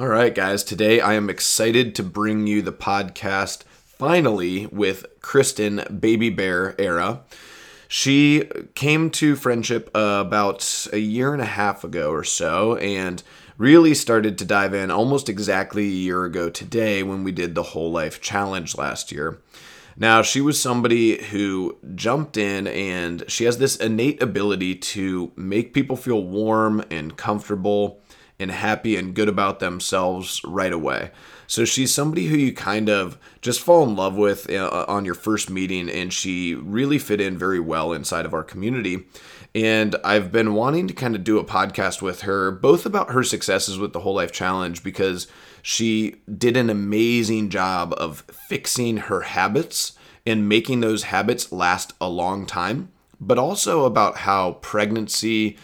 All right, guys. Today I am excited to bring you the podcast finally with Kristen Baby Bear Era. She came to friendship about a year and a half ago or so and really started to dive in almost exactly a year ago today when we did the Whole Life Challenge last year. Now, she was somebody who jumped in and she has this innate ability to make people feel warm and comfortable and happy and good about themselves right away. So she's somebody who you kind of just fall in love with uh, on your first meeting, and she really fit in very well inside of our community. And I've been wanting to kind of do a podcast with her, both about her successes with the Whole Life Challenge, because she did an amazing job of fixing her habits and making those habits last a long time, but also about how pregnancy,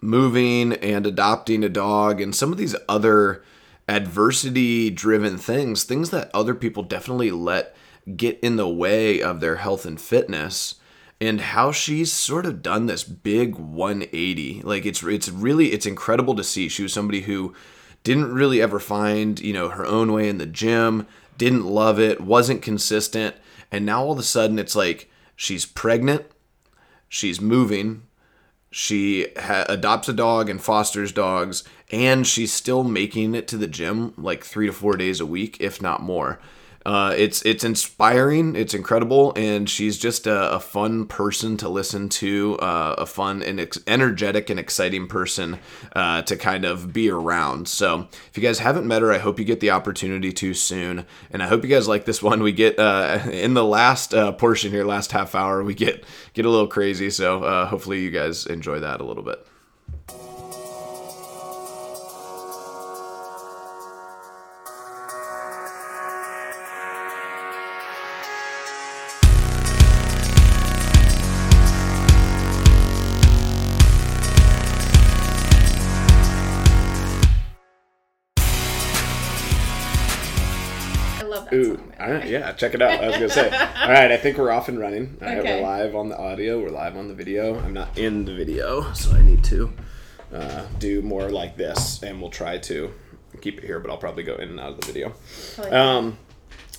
moving, and adopting a dog, and some of these other adversity driven things, things that other people definitely let get in the way of their health and fitness and how she's sort of done this big 180 like it's it's really it's incredible to see. She was somebody who didn't really ever find you know her own way in the gym didn't love it wasn't consistent and now all of a sudden it's like she's pregnant she's moving she ha- adopts a dog and fosters dogs and she's still making it to the gym like three to four days a week if not more uh, it's it's inspiring. It's incredible, and she's just a, a fun person to listen to. Uh, a fun and ex- energetic and exciting person uh, to kind of be around. So if you guys haven't met her, I hope you get the opportunity to soon, and I hope you guys like this one. We get uh, in the last uh, portion here, last half hour, we get get a little crazy. So hopefully you guys enjoy that a little bit. All right, yeah, check it out. I was gonna say. All right, I think we're off and running. All right, Okay. we're live on the audio. We're live on the video. I'm not in the video, so I need to uh, do more like this, and we'll try to keep it here. But I'll probably go in and out of the video. Um,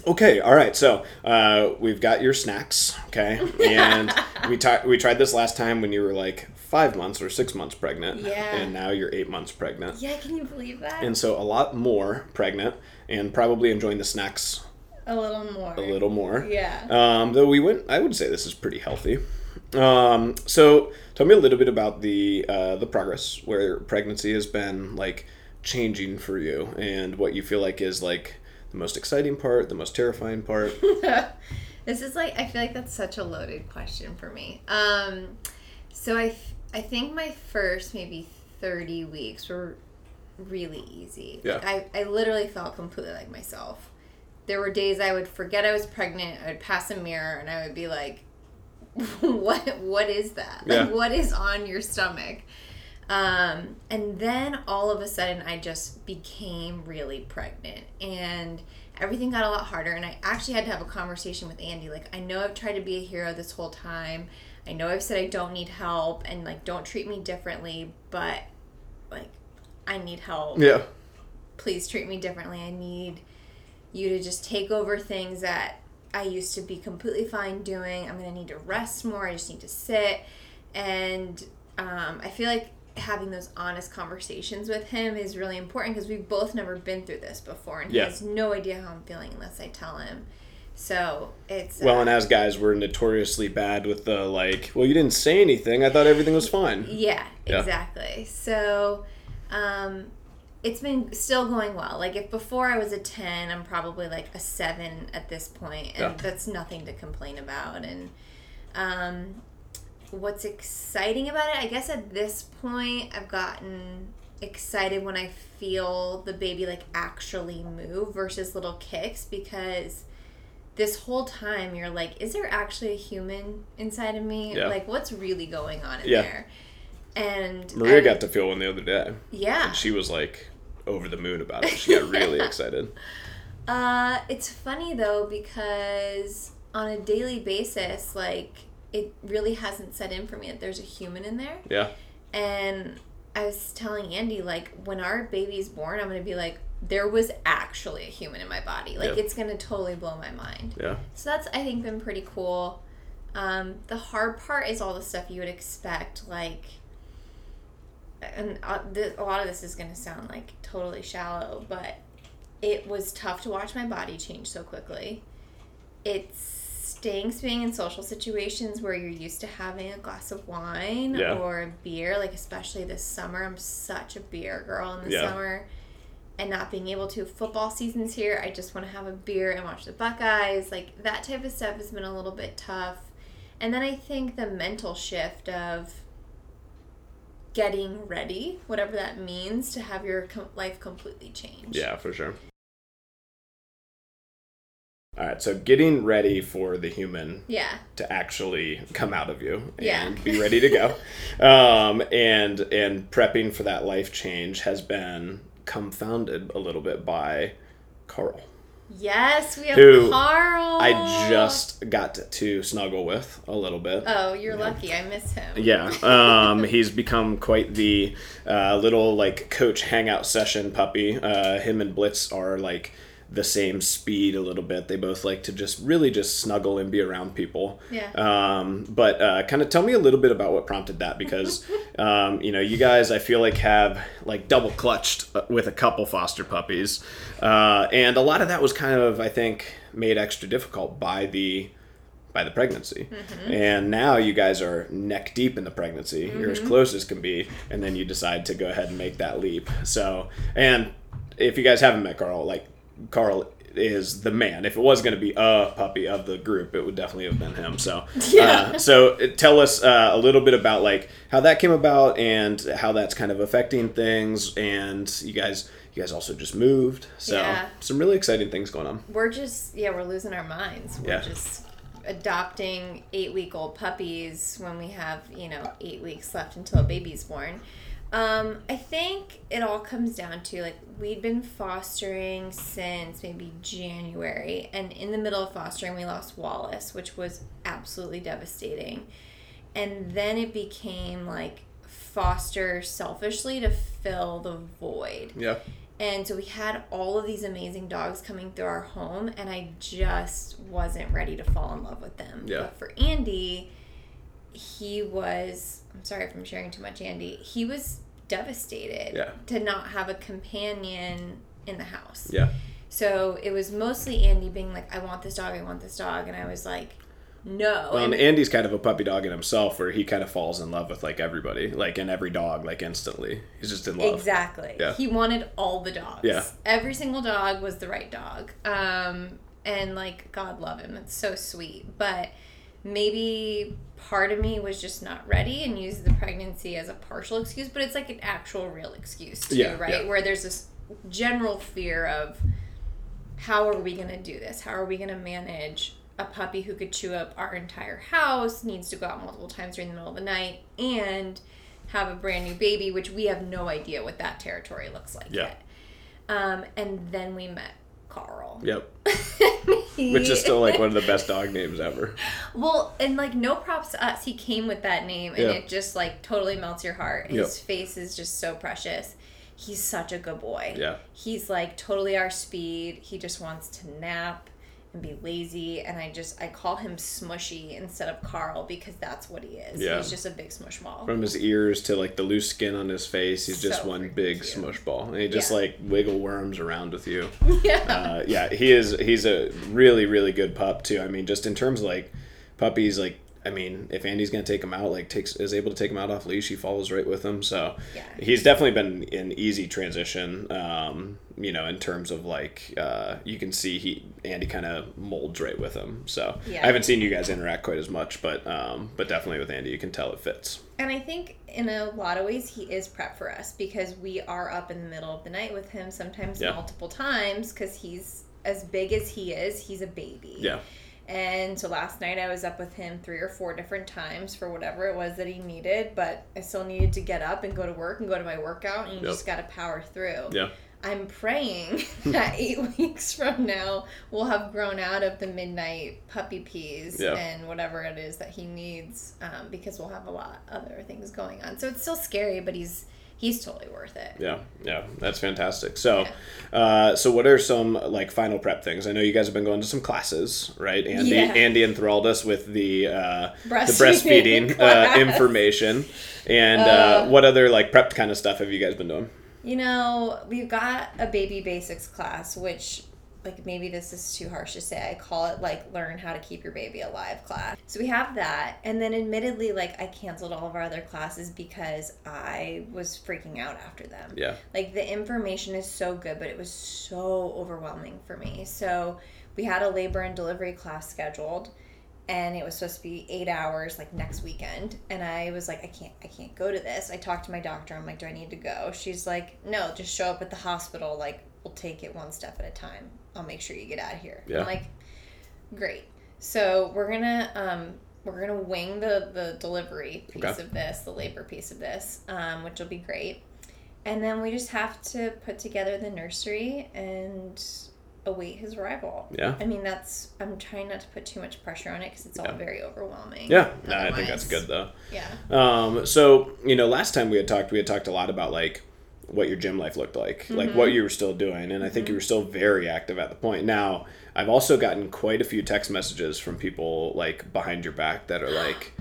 okay, all right. So uh, we've got your snacks, okay, and we ti- we tried this last time when you were like five months or six months pregnant, Yeah. and now you're eight months pregnant. yeah, can you believe that? And so a lot more pregnant, and probably enjoying the snacks a little more. a little more. Yeah. Um, though we went, I would say this is pretty healthy. Um, so tell me a little bit about the uh, the progress where pregnancy has been like changing for you, and what you feel like is like the most exciting part, the most terrifying part. this is like I feel like that's such a loaded question for me. Um, so I f- I think my first maybe thirty weeks were really easy. Yeah. I I literally felt completely like myself. There were days I would forget I was pregnant. I would pass a mirror and I would be like, "What? What is that? Yeah. Like, what is on your stomach?" Um, and then all of a sudden, I just became really pregnant, and everything got a lot harder. And I actually had to have a conversation with Andy. Like, I know I've tried to be a hero this whole time. I know I've said I don't need help, and like, don't treat me differently. But like, I need help yeah. please treat me differently. I need you to just take over things that I used to be completely fine doing. I'm gonna need to rest more. I just need to sit, and um, I feel like having those honest conversations with him is really important because we've both never been through this before, and Yeah. he has no idea how I'm feeling unless I tell him. So it's Well, uh, and as guys, we're notoriously bad with the like. Well, you didn't say anything. I thought everything was fine. Yeah, Yeah. exactly. So, um, it's been still going well. Like if before I was a ten, I'm probably like a seven at this point, and Yeah. that's nothing to complain about. And um, what's exciting about it, I guess at this point, I've gotten excited when I feel the baby like actually move versus little kicks because this whole time you're like, is there actually a human inside of me? Yeah. Like, what's really going on in Yeah. there? And Maria I- got to feel one the other day. yeah. And she was like over the moon about it. She got really excited. Uh, it's funny though because on a daily basis, like it really hasn't set in for me that there's a human in there. Yeah. And I was telling Andy, like, when our baby's born, I'm gonna be like, there was actually a human in my body. Like Yeah. it's gonna totally blow my mind. Yeah. So that's I think been pretty cool. Um, the hard part is all the stuff you would expect, like, and uh, th- a lot of this is gonna sound like totally shallow, but it was tough to watch my body change so quickly. It stinks being in social situations where you're used to having a glass of wine Yeah. or a beer, like especially this summer. I'm such a beer girl in the Yeah. summer. And not being able to, football season's here. I just want to have a beer and watch the Buckeyes. Like that type of stuff has been a little bit tough. And then I think the mental shift of getting ready, whatever that means, to have your com- life completely change. Yeah, for sure. All right, so getting ready for the human Yeah. to actually come out of you and Yeah. be ready to go, um, and and prepping for that life change has been confounded a little bit by Carl. Yes, we have Who Carl. I just got to, to snuggle with a little bit. Oh, you're lucky. I miss him. Yeah, um, he's become quite the uh, little like coach hangout session puppy. Uh, him and Blitz are like the same speed a little bit. They both like to just really just snuggle and be around people. Yeah. Um, but uh, kind of tell me a little bit about what prompted that because um, you know you guys I feel like have like double clutched uh, with a couple foster puppies, uh, and a lot of that was kind of I think made extra difficult by the by the pregnancy. And now you guys are neck deep in the pregnancy. You're as close as can be, and then you decide to go ahead and make that leap. So, and if you guys haven't met Carl, like Carl is the man. If it was going to be a puppy of the group, it would definitely have been him. So, Yeah. uh, so uh, tell us uh, a little bit about like how that came about and how that's kind of affecting things. And you guys, you guys also just moved, so Yeah. some really exciting things going on. We're just yeah, we're losing our minds. We're Yeah. just adopting eight week old puppies when we have, you know, eight weeks left until a baby's born. Um, I think it all comes down to like we'd been fostering since maybe January, and in the middle of fostering, we lost Wallace, which was absolutely devastating. And then it became like foster selfishly to fill the void. Yeah. And so we had all of these amazing dogs coming through our home, and I just wasn't ready to fall in love with them. Yeah. But for Andy, he was, I'm sorry if I'm sharing too much, Andy, he was devastated Yeah. to not have a companion in the house. Yeah. So it was mostly Andy being like, I want this dog, I want this dog. And I was like, no. Well, and And- Andy's kind of a puppy dog in himself, where he kind of falls in love with like everybody, like in every dog, like instantly. He's just in love. Exactly. Yeah. He wanted all the dogs. Yeah. Every single dog was the right dog. Um, and like God love him. It's so sweet. But maybe part of me was just not ready and used the pregnancy as a partial excuse, but it's like an actual real excuse too, Yeah, right? yeah. Where there's this general fear of how are we going to do this? How are we going to manage a puppy who could chew up our entire house, needs to go out multiple times during the middle of the night, and have a brand new baby, which we have no idea what that territory looks like Yeah. yet. Um, and then we met Carl. Yep. Which is still like one of the best dog names ever. well, and like no props to us. He came with that name, and Yeah. it just like totally melts your heart. Yep. His face is just so precious. He's such a good boy. Yeah. He's like totally our speed. He just wants to nap and be lazy, and I just I call him Smushy instead of Carl because that's what he is. Yeah. He's just a big smush ball. From his ears to like the loose skin on his face, he's just So one big cute. smush ball. And he just Yeah. like wiggle worms around with you. yeah. uh, yeah, he is. He's a really, really good pup too. I mean, just in terms of like puppies, like I mean, if Andy's gonna take him out, like takes is able to take him out off leash, he follows right with him. So Yeah. he's definitely been an easy transition. Um, you know, in terms of like uh, you can see he Andy kind of molds right with him. So Yeah. I haven't seen you guys interact quite as much, but um, but definitely with Andy, you can tell it fits. And I think in a lot of ways he is prep for us because we are up in the middle of the night with him sometimes Yeah. multiple times because he's as big as he is, he's a baby. Yeah. And so last night I was up with him three or four different times for whatever it was that he needed, but I still needed to get up and go to work and go to my workout, and you Yep. just got to power through. Yeah. I'm praying that eight weeks from now we'll have grown out of the midnight puppy peas Yeah. and whatever it is that he needs, um, because we'll have a lot other things going on. So it's still scary, but he's he's totally worth it. Yeah, yeah, that's fantastic. So, uh, so what are some like final prep things? I know you guys have been going to some classes, right? Andy, Yeah. Andy enthralled us with the uh, the Breastfeeding breastfeeding uh, information. And uh, Uh, what other like prep kind of stuff have you guys been doing? You know, we've got a baby basics class, which, like, maybe this is too harsh to say. I call it, like, learn how to keep your baby alive class. So we have that. And then, admittedly, like, I canceled all of our other classes because I was freaking out after them. Yeah, Like, the information is so good, but it was so overwhelming for me. So we had a labor and delivery class scheduled. And it was supposed to be eight hours, like next weekend. And I was like, I can't, I can't go to this. I talked to my doctor. I'm like, do I need to go? She's like, no, just show up at the hospital. Like, we'll take it one step at a time. I'll make sure you get out of here. Yeah. I'm like, great. So we're gonna, um, we're gonna wing the the delivery piece Okay. of this, the labor piece of this, um, which will be great. And then we just have to put together the nursery and await his arrival. yeah, I mean, that's I'm trying not to put too much pressure on it because it's all Yeah. very overwhelming. yeah. No, I think that's good though. Yeah. Um, so you know, last time we had talked, we had talked a lot about like what your gym life looked like, like Mm-hmm. what you were still doing, and I think you were still very active at the point. Now, I've also gotten quite a few text messages from people like behind your back that are like,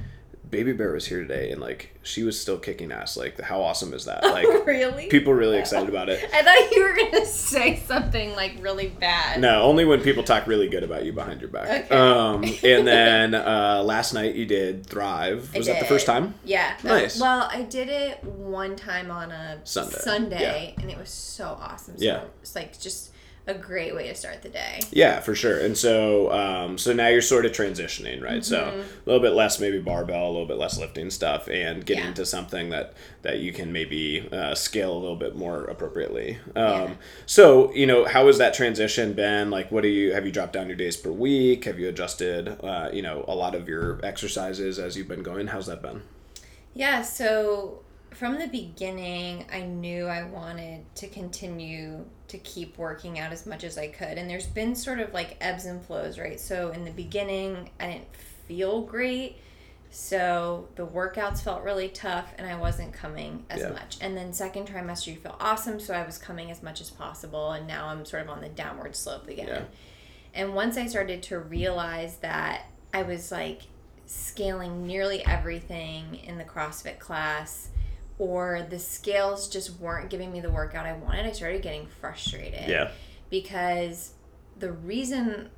"Baby Bear was here today, and like she was still kicking ass. Like, how awesome is that? Like, really? people really excited about it." I thought you were gonna say something like really bad. No, only when people talk really good about you behind your back. Okay. Um, and then uh, last night you did Thrive. Was that the first time? Yeah. Nice. Well, I did it one time on a Sunday. Sunday, and it was so awesome. So Yeah. It's like just a great way to start the day. Yeah, for sure. And so, um, so now you're sort of transitioning, right? So Mm-hmm. a little bit less maybe barbell, a little bit less lifting stuff, and getting Yeah. into something that that you can maybe uh, scale a little bit more appropriately. Um, Yeah. So you know, how has that transition been? Like, what do you have you dropped down your days per week? Have you adjusted, uh, you know, a lot of your exercises as you've been going? How's that been? Yeah, so from the beginning, I knew I wanted to continue to keep working out as much as I could. And there's been sort of like ebbs and flows, right? So in the beginning, I didn't feel great. So the workouts felt really tough and I wasn't coming as Yeah. much. And then second trimester, you feel awesome. So I was coming as much as possible. And now I'm sort of on the downward slope again. Yeah. And once I started to realize that I was like scaling nearly everything in the CrossFit class, or the scales just weren't giving me the workout I wanted, I started getting frustrated. Yeah. Because the reason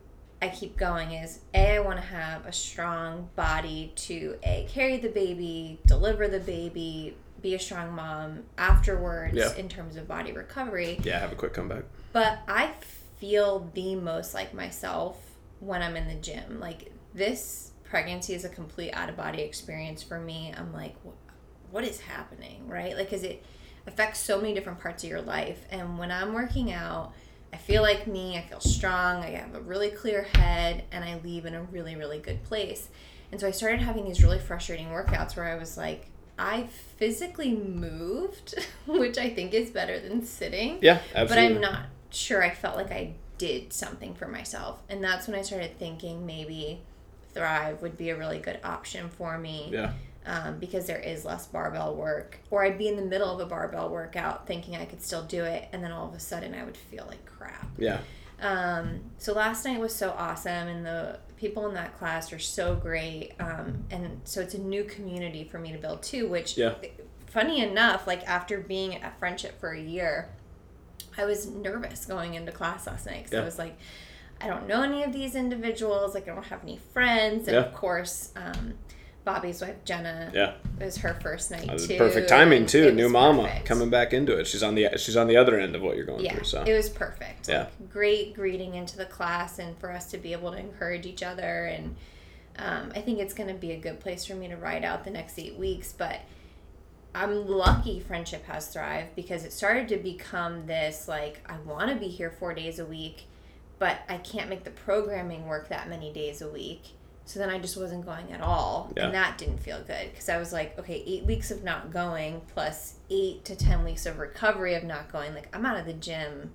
I keep going is A, I want to have a strong body to A, carry the baby, deliver the baby, be a strong mom afterwards Yeah. in terms of body recovery. Yeah. Have a quick comeback. But I feel the most like myself when I'm in the gym. Like this pregnancy is a complete out of body experience for me. I'm like, what, what is happening, right? Like, cause it affects so many different parts of your life. And when I'm working out, I feel like me. I feel strong. I have a really clear head, and I leave in a really, really good place. And so I started having these really frustrating workouts where I was like, I physically moved, which I think is better than sitting Yeah. Absolutely. but I'm not sure I felt like I did something for myself. And that's when I started thinking maybe Thrive would be a really good option for me Yeah. Um, because there is less barbell work. Or I'd be in the middle of a barbell workout thinking I could still do it, and then all of a sudden I would feel like crap. Yeah. Um, so last night was so awesome, and the people in that class are so great. Um, and so it's a new community for me to build too, which, Yeah. funny enough, like after being at Friendship for a year, I was nervous going into class last night because Yeah. I was like, I don't know any of these individuals. Like, I don't have any friends. And Yeah. of course, um, Bobby's wife, Jenna, Yeah. it was her first night was too. perfect timing too. it New mama perfect. coming back into it. She's on the she's on the other end of what you're going Yeah, through. So it was perfect. Yeah. Like, great greeting into the class and for us to be able to encourage each other. And um, I think it's going to be a good place for me to ride out the next eight weeks. But I'm lucky Friendship has thrived because it started to become this like, I want to be here four days a week, but I can't make the programming work that many days a week. So then I just wasn't going at all. Yeah. And that didn't feel good because I was like, okay, eight weeks of not going plus eight to 10 weeks of recovery of not going. Like, I'm out of the gym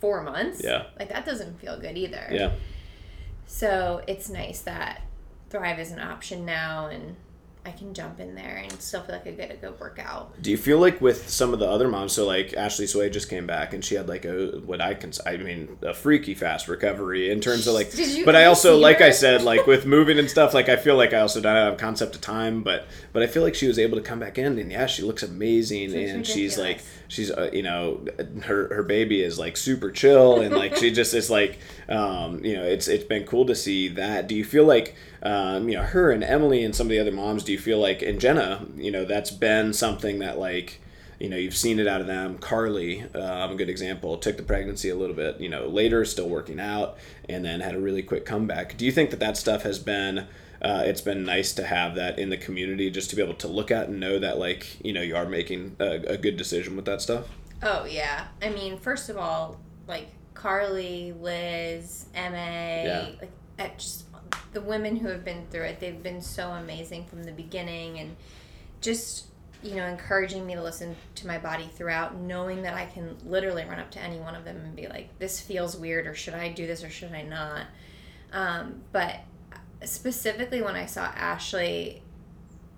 four months. Yeah. Like, that doesn't feel good either. yeah. So it's nice that Thrive is an option now. And I can jump in there and still feel like I get a good workout. Do you feel like with some of the other moms, so like Ashley Sway just came back and she had like a what I can I mean a freaky fast recovery in terms of like. Did you but I also like? I said like with moving and stuff like I feel like I also don't have a concept of time, but but I feel like she was able to come back in and yeah she looks amazing Looks and she's like she's uh, you know her her baby is like super chill and like she just is like um, you know it's it's been cool to see that. Do you feel like um, you know her and Emily and some of the other moms? Do you feel like and Jenna you know that's been something that like you know you've seen it out of them. Carly, um, a good example, took the pregnancy a little bit you know later, still working out, and then had a really quick comeback. Do you think that that stuff has been uh, it's been nice to have that in the community just to be able to look at and know that like you know you are making a, a good decision with that stuff Oh yeah. I mean, first of all, like Carly, Liz, Ma, like just the women who have been through it, they've been so amazing from the beginning and just you know encouraging me to listen to my body throughout knowing that i can literally run up to any one of them and be like this feels weird or should i do this or should i not? Um, but specifically when i saw ashley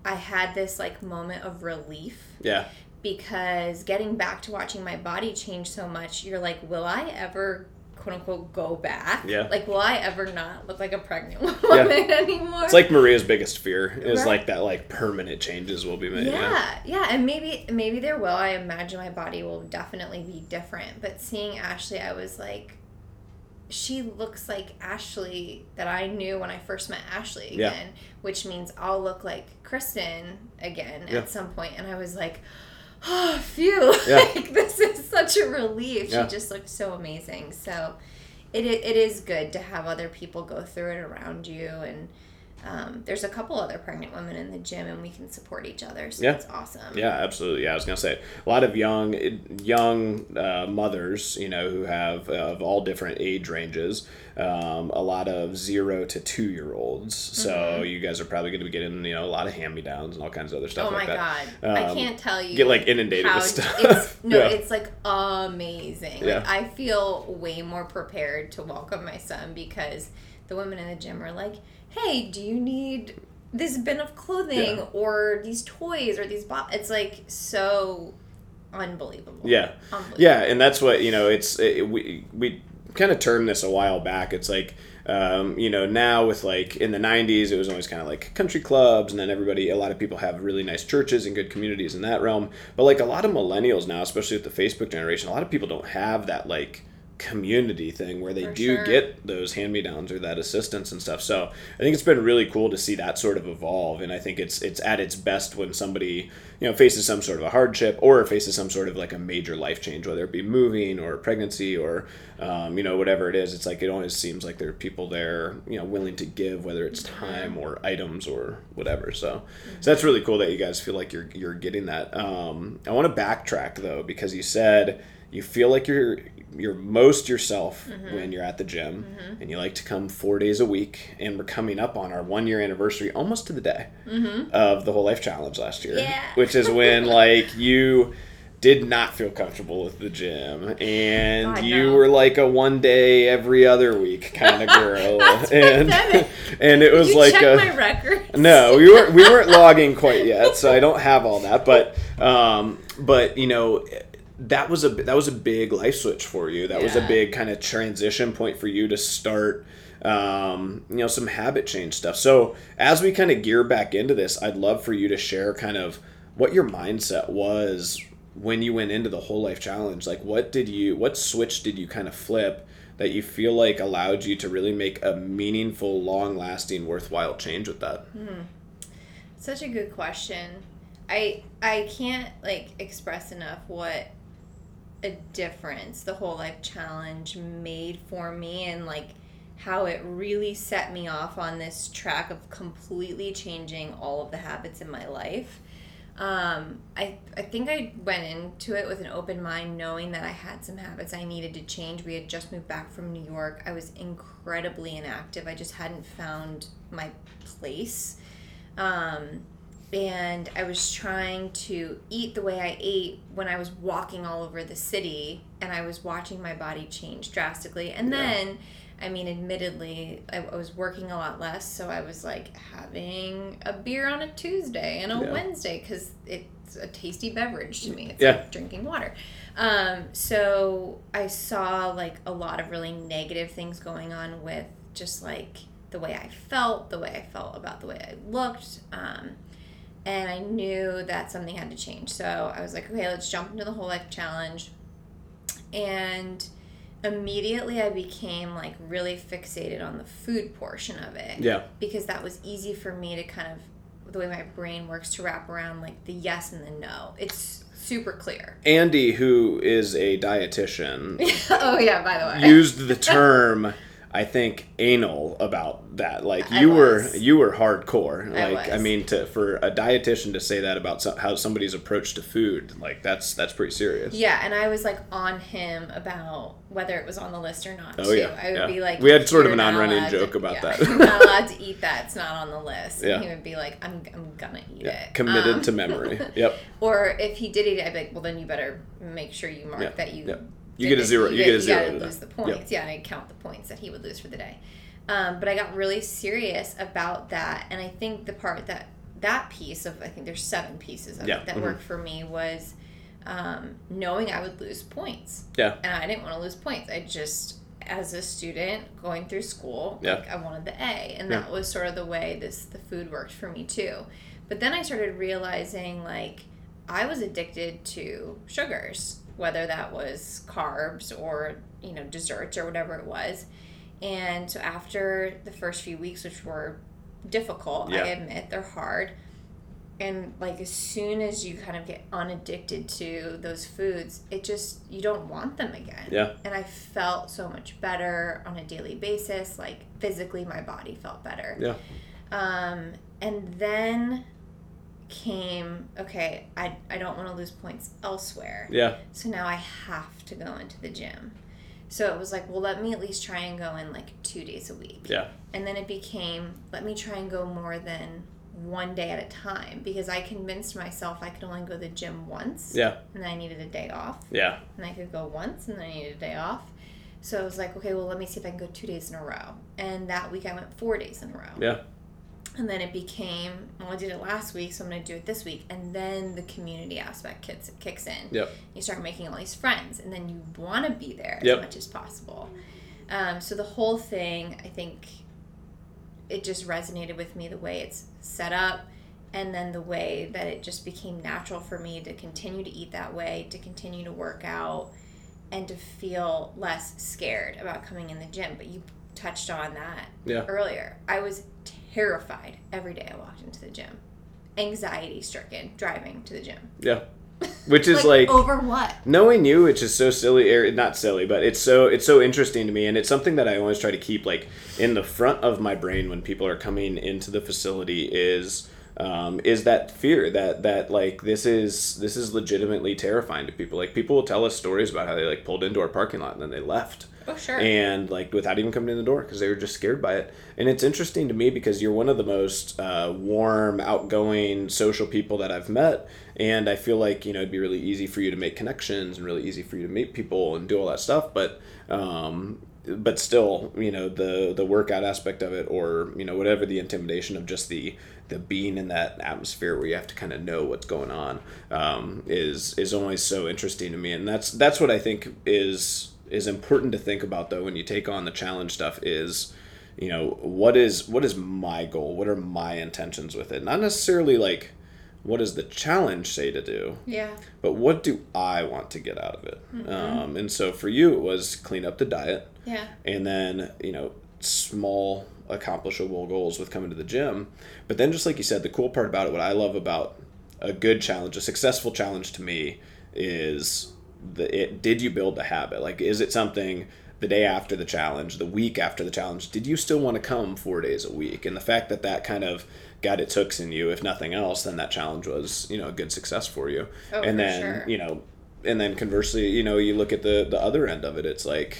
i had this like moment of relief yeah because getting back to watching my body change so much, you're like, will I ever quote unquote go back? Yeah. Like, will I ever not look like a pregnant woman anymore? it's like maria's biggest fear is Right. like that like permanent changes will be made yeah, yeah, and maybe maybe there will. I imagine my body will definitely be different. But seeing Ashley, I was like, she looks like Ashley that I knew when I first met Ashley Yeah. again, which means I'll look like Kristen again Yeah. at some point. And I was like, oh, phew, Yeah. like this is such a relief. Yeah. She just looked so amazing. So it, it is good to have other people go through it around you and. Um, there's a couple other pregnant women in the gym, and we can support each other. So Yeah. it's awesome. Yeah, absolutely. Yeah, I was gonna say a lot of young, young uh, mothers, you know, who have uh, of all different age ranges. Um, a lot of zero to two year olds. So you guys are probably going to be getting, you know, a lot of hand me downs and all kinds of other stuff Oh like my that. god! I Um, can't tell you. get, like, inundated with stuff. It's, no, Yeah. it's like amazing. Yeah. Like I feel way more prepared to welcome my son because the women in the gym are like, "Hey, do you need this bin of clothing Yeah. or these toys or these?" Bo-? It's like so unbelievable. Yeah. Unbelievable. Yeah, and that's what you know. It's it, we we kind of termed this a while back. It's like um, you know now with like in the '90s, it was always kind of like country clubs, and then everybody, a lot of people have really nice churches and good communities in that realm. But like a lot of millennials now, especially with the Facebook generation, a lot of people don't have that like community thing where they For do sure. get those hand me downs or that assistance and stuff. So I think it's been really cool to see that sort of evolve, and I think it's it's at its best when somebody you know faces some sort of a hardship or faces some sort of like a major life change, whether it be moving or pregnancy or um, you know whatever it is. It's like it always seems like there are people there you know willing to give, whether it's time or items or whatever. So so that's really cool that you guys feel like you're you're getting that. Um, I want to backtrack though because you said you feel like you're you're most yourself mm-hmm. when you're at the gym mm-hmm. and you like to come four days a week and we're coming up on our one year anniversary almost to the day mm-hmm. of the whole life challenge last year Yeah. which is when like you did not feel comfortable with the gym and God, you no. were like a one day every other week kind of girl and and it was you like check a, no, we weren't we weren't logging quite yet, so I don't have all that. But um, but you know, that was a that was a big life switch for you. That was a big kind of transition point for you to start. Um, you know, some habit change stuff. So as we kind of gear back into this, I'd love for you to share kind of what your mindset was when you went into the whole life challenge. Like, what did you, what switch did you kind of flip? That you feel like allowed you to really make a meaningful, long lasting, worthwhile change with that? Such a good question. I I can't like express enough what a difference the whole life challenge made for me and like how it really set me off on this track of completely changing all of the habits in my life. Um, I, I think I went into it with an open mind, knowing that I had some habits I needed to change. We had just moved back from New York. I was incredibly inactive. I just hadn't found my place. Um, and I was trying to eat the way I ate when I was walking all over the city and I was watching my body change drastically. And then, I mean, admittedly, I, I was working a lot less, so I was like having a beer on a Tuesday and a Yeah. Wednesday because it's a tasty beverage to me. It's Yeah. like drinking water. Um, so I saw like a lot of really negative things going on with just like the way I felt, the way I felt about the way I looked. Um, and I knew that something had to change. So I was like, okay, let's jump into the whole life challenge. And immediately I became like really fixated on the food portion of it. Yeah. Because that was easy for me to kind of, the way my brain works, to wrap around like the yes and the no. It's super clear. Andy, who is a dietitian, oh, yeah, by the way. used the term I think anal about that. Like you were you were hardcore. I Like I, mean to for a dietitian to say that about so, how somebody's approach to food, like that's that's pretty serious. Yeah, and I was like on him about whether it was on the list or not. Oh, too. yeah, I would yeah. be like, We had sort of "You're an on-running to- joke about yeah, that. Not allowed to eat that. It's not on the list. Yeah. And he would be like, I'm, I'm gonna eat Yeah, it. Committed Um, to memory. Yep. Or if he did eat it, I'd be like, well, then you better make sure you mark that you. Yeah. You get a zero- you get a zero to lose the points. Yeah, and I'd count the points that he would lose for the day. Um, but I got really serious about that, and I think the part that that piece of I think there's seven pieces of Yeah, it that mhm. worked for me was um, knowing I would lose points Yeah. and I didn't want to lose points. I just, as a student going through school, Yeah. like I wanted the A, and Yeah. that was sort of the way this the food worked for me too. But then I started realizing like I was addicted to sugars, whether that was carbs or you know desserts or whatever it was. And so after the first few weeks, which were difficult, I admit they're hard. And like as soon as you kind of get unaddicted to those foods, it just you don't want them again. Yeah. And I felt so much better on a daily basis. Like physically, my body felt better. Yeah. Um, and then came okay. I I don't want to lose points elsewhere. Yeah. So now I have to go into the gym. So it was like, well, let me at least try and go in like two days a week. Yeah. And then it became, let me try and go more than one day at a time because I convinced myself I could only go to the gym once Yeah. and I needed a day off. Yeah. And I could go once and then I needed a day off. So I was like, okay, well, let me see if I can go two days in a row. And that week I went four days in a row. Yeah. And then it became, well, I did it last week, so I'm going to do it this week. And then the community aspect kicks, kicks in. Yep. You start making all these friends, and then you want to be there as Yep. much as possible. Um, so the whole thing, I think, it just resonated with me the way it's set up, and then the way that it just became natural for me to continue to eat that way, to continue to work out, and to feel less scared about coming in the gym. But you touched on that Yeah. earlier. I was terrified every day I walked into the gym, anxiety stricken driving to the gym. Yeah. Which is like, over what? knowing you it's just so silly or not silly but it's so it's so interesting to me and it's something that i always try to keep like in the front of my brain when people are coming into the facility is um, is that fear that that like this is this is legitimately terrifying to people like people will tell us stories about how they like pulled into our parking lot and then they left Oh sure. and like without even coming in the door because they were just scared by it. And it's interesting to me because you're one of the most uh, warm outgoing social people that i've met. And i feel like you know it'd be really easy for you to make connections and really easy for you to meet people and do all that stuff. But um, but still you know the the workout aspect of it or you know whatever the intimidation of just the the being in that atmosphere where you have to kind of know what's going on um, is is always so interesting to me. And that's that's what i think is is important to think about though when you take on the challenge stuff is you know what is what is my goal? What are my intentions with it? Not necessarily like what does the challenge say to do yeah. but what do i want to get out of it? Um, and so for you it was clean up the diet Yeah. and then you know small accomplishable goals with coming to the gym. But then just like you said the cool part about it what i love about a good challenge a successful challenge to me is the it did you build the habit like is it something the day after the challenge the week after the challenge did you still want to come four days a week and the fact that that kind of got its hooks in you if nothing else then that challenge was you know a good success for you Oh, and for then sure. you know and then conversely you know you look at the the other end of it it's like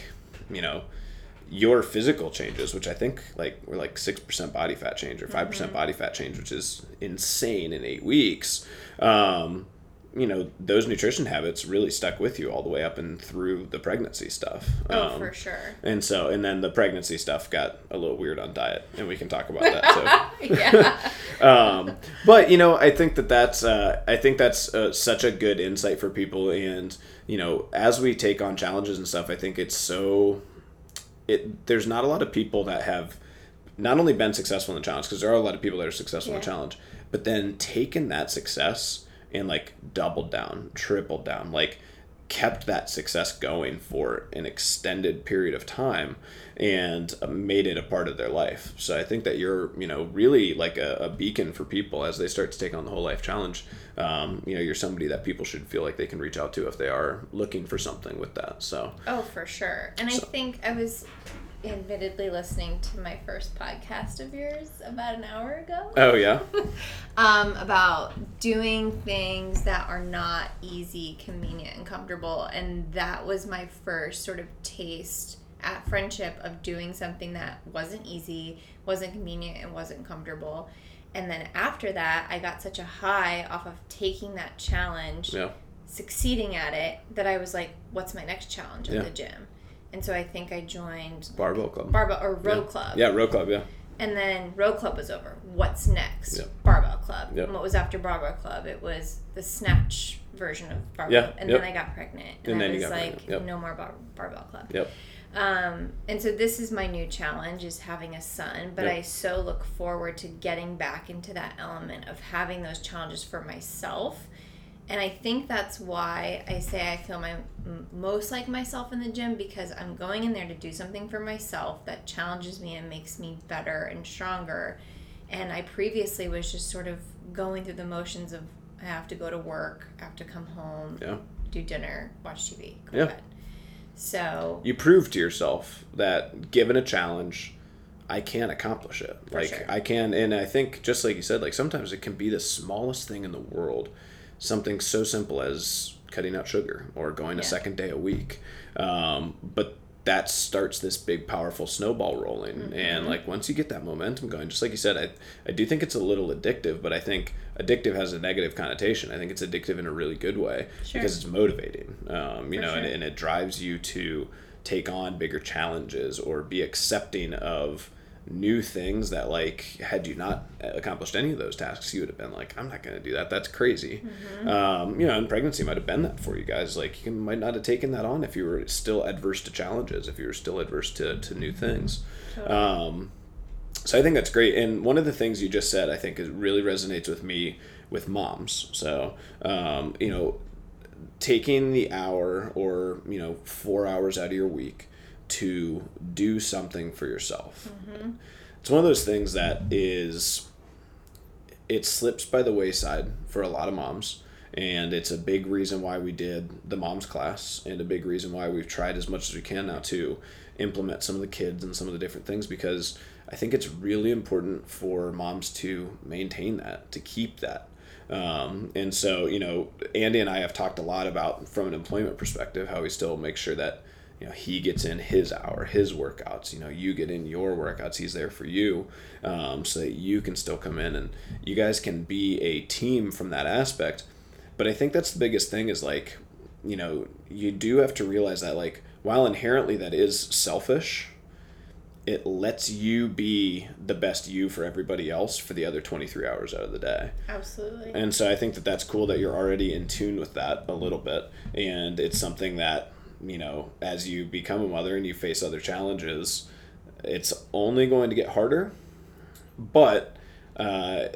you know your physical changes which i think like were like 6% body fat change or 5% Mm-hmm. body fat change which is insane in eight weeks um, you know those nutrition habits really stuck with you all the way up and through the pregnancy stuff. Oh, Um, for sure. And so, and then the pregnancy stuff got a little weird on diet, and we can talk about that too. yeah. um, but you know, I think that that's uh, I think that's uh, such a good insight for people, and you know, as we take on challenges and stuff, I think it's so it there's not a lot of people that have not only been successful in the challenge because there are a lot of people that are successful in the challenge, but then taken that success and like doubled down, tripled down, like kept that success going for an extended period of time and uh, made it a part of their life. So I think that you're, you know, really like a, a beacon for people as they start to take on the whole life challenge. Um, you know, you're somebody that people should feel like they can reach out to if they are looking for something with that. So Oh, for sure. And I think I was admittedly listening to my first podcast of yours about an hour ago. Oh yeah. um, about doing things that are not easy, convenient, and comfortable. And that was my first sort of taste at friendship of doing something that wasn't easy, wasn't convenient, and wasn't comfortable. And then after that, I got such a high off of taking that challenge, Yeah. succeeding at it, that I was like, what's my next challenge at Yeah. the gym? And so I think I joined Barbell club. Barbell or Row yeah. Club. Yeah, row club, yeah. And then Row Club was over. What's next? Yep. Barbell Club. Yep. And what was after Barbell Club? It was the snatch version of Barbell. Yeah, And yep. then I got pregnant. And, And I then you was got like, yep. no more bar- Barbell Club. Yep. Um, and so this is my new challenge is having a son, but Yep. I so look forward to getting back into that element of having those challenges for myself. And I think that's why I say I feel my m- most like myself in the gym because I'm going in there to do something for myself that challenges me and makes me better and stronger. And I previously was just sort of going through the motions of I have to go to work, I have to come home, Yeah. do dinner, watch TV, go Yeah. bed. So You prove to yourself that given a challenge, I can accomplish it. Like sure. I can and I think just like you said, like sometimes it can be the smallest thing in the world. Something so simple as cutting out sugar or going a second day a week. Um, but that starts this big powerful snowball rolling Mm-hmm. and like once you get that momentum going just like you said I, I do think it's a little addictive but i think addictive has a negative connotation i think it's addictive in a really good way Sure. because it's motivating um, you For know and, and it drives you to take on bigger challenges or be accepting of new things that like had you not accomplished any of those tasks you would have been like i'm not going to do that. That's crazy. Um, you know and pregnancy might have been that for you guys. Like you might not have taken that on if you were still adverse to challenges if you were still adverse to, to new things. Um, so I think that's great. And one of the things you just said, I think, is really resonates with me with moms. So, um, you know, taking the hour or you know four hours out of your week to do something for yourself. It's one of those things that is it slips by the wayside for a lot of moms. And it's a big reason why we did the moms class, and a big reason why we've tried as much as we can now to implement some of the kids and some of the different things because I think it's really important for moms to maintain that, to keep that. Um, and so, you know, Andy and I have talked a lot about from an employment perspective how we still make sure that you know he gets in his hour his workouts you know you get in your workouts he's there for you um, so that you can still come in and you guys can be a team from that aspect but i think that's the biggest thing is like you know you do have to realize that like while inherently that is selfish it lets you be the best you for everybody else for the other 23 hours out of the day absolutely. and so I think that that's cool that you're already in tune with that a little bit. And it's something that, you know, as you become a mother and you face other challenges, it's only going to get harder. But uh,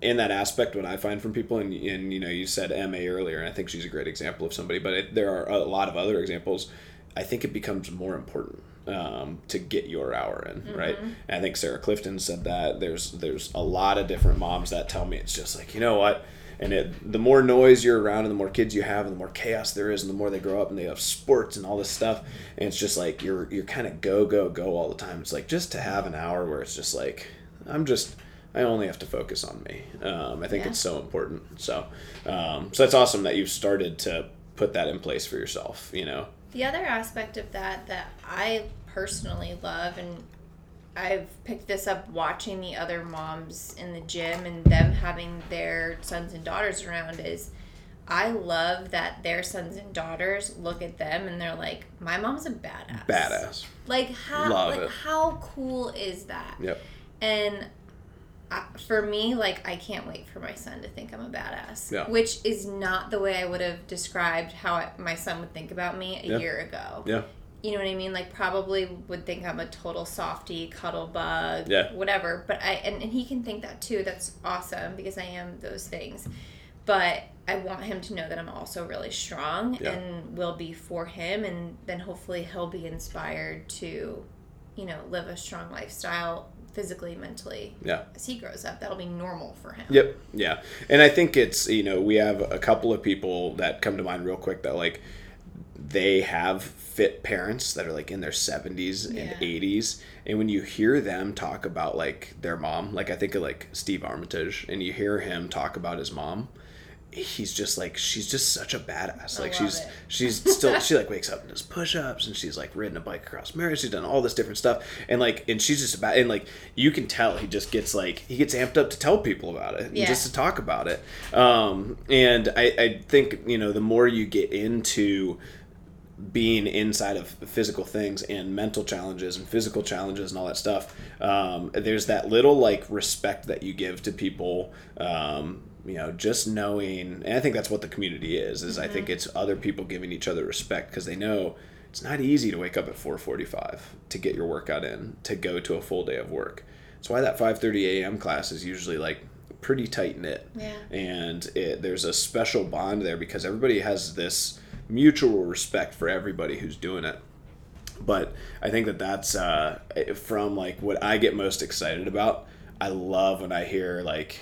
in that aspect, what I find from people, and, and you know, you said MA earlier, and I think she's a great example of somebody, but it, there are a lot of other examples. I think it becomes more important um, to get your hour in, right? And I think Sarah Clifton said that. There's there's a lot of different moms that tell me it's just like you know what, and it the more noise you're around and the more kids you have and the more chaos there is and the more they grow up and they have sports and all this stuff and it's just like you're you're kind of go go go all the time. It's like just to have an hour where it's just like I'm just I only have to focus on me. Um, I think Yeah. it's so important. So um, so that's awesome that you've started to put that in place for yourself. You know. The other aspect of that that I personally love, and I've picked this up watching the other moms in the gym and them having their sons and daughters around, is I love that their sons and daughters look at them and they're like, "My mom's a badass." Badass. Like how Love like it. how cool is that? Yep. And I, for me, like I can't wait for my son to think I'm a badass. Yeah. Which is not the way I would have described how I, my son would think about me a Yeah. year ago. Yeah. You know what I mean? Like probably would think I'm a total softy, cuddle bug, Yeah. whatever. But I and, and he can think that too. That's awesome because I am those things. But I want him to know that I'm also really strong Yeah. and will be for him and then hopefully he'll be inspired to, you know, live a strong lifestyle physically, mentally Yeah. as he grows up. That'll be normal for him. Yep. Yeah. And I think it's, you know, we have a couple of people that come to mind real quick that like they have fit parents that are like in their 70s and Yeah. 80s and when you hear them talk about like their mom like i think of like steve armitage and you hear him talk about his mom he's just like she's just such a badass like she's it. she's still she like wakes up and does push-ups and she's like ridden a bike across America. She's done all this different stuff and like and she's just about and like you can tell he just gets like he gets amped up to tell people about it and Yeah. just to talk about it. Um, and I I think you know the more you get into being inside of physical things and mental challenges and physical challenges and all that stuff um, there's that little like respect that you give to people um, you know just knowing and i think that's what the community is is i think it's other people giving each other respect because they know it's not easy to wake up at 4.45 to get your workout in to go to a full day of work. That's why that 5.30 a.m class is usually like pretty tight knit. Yeah. and it, there's a special bond there because everybody has this mutual respect for everybody who's doing it but i think that that's uh, from like what i get most excited about i love when i hear like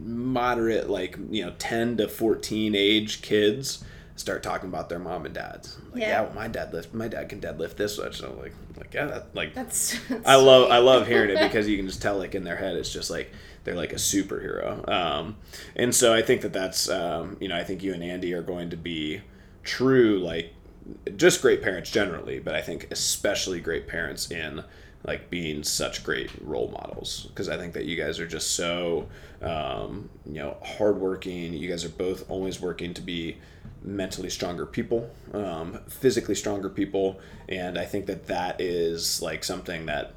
moderate like you know 10 to 14 age kids start talking about their mom and dads like yeah, Yeah. well, my dad lift my dad can deadlift this much and i'm like like yeah that, like That's, I love I love hearing it because you can just tell like in their head it's just like they're like a superhero. Um, and so I think that that's um, you know I think you and Andy are going to be true like just great parents generally, but I think especially great parents in like being such great role models because I think that you guys are just so um, you know hardworking. You guys are both always working to be mentally stronger people, um, physically stronger people, and I think that that is like something that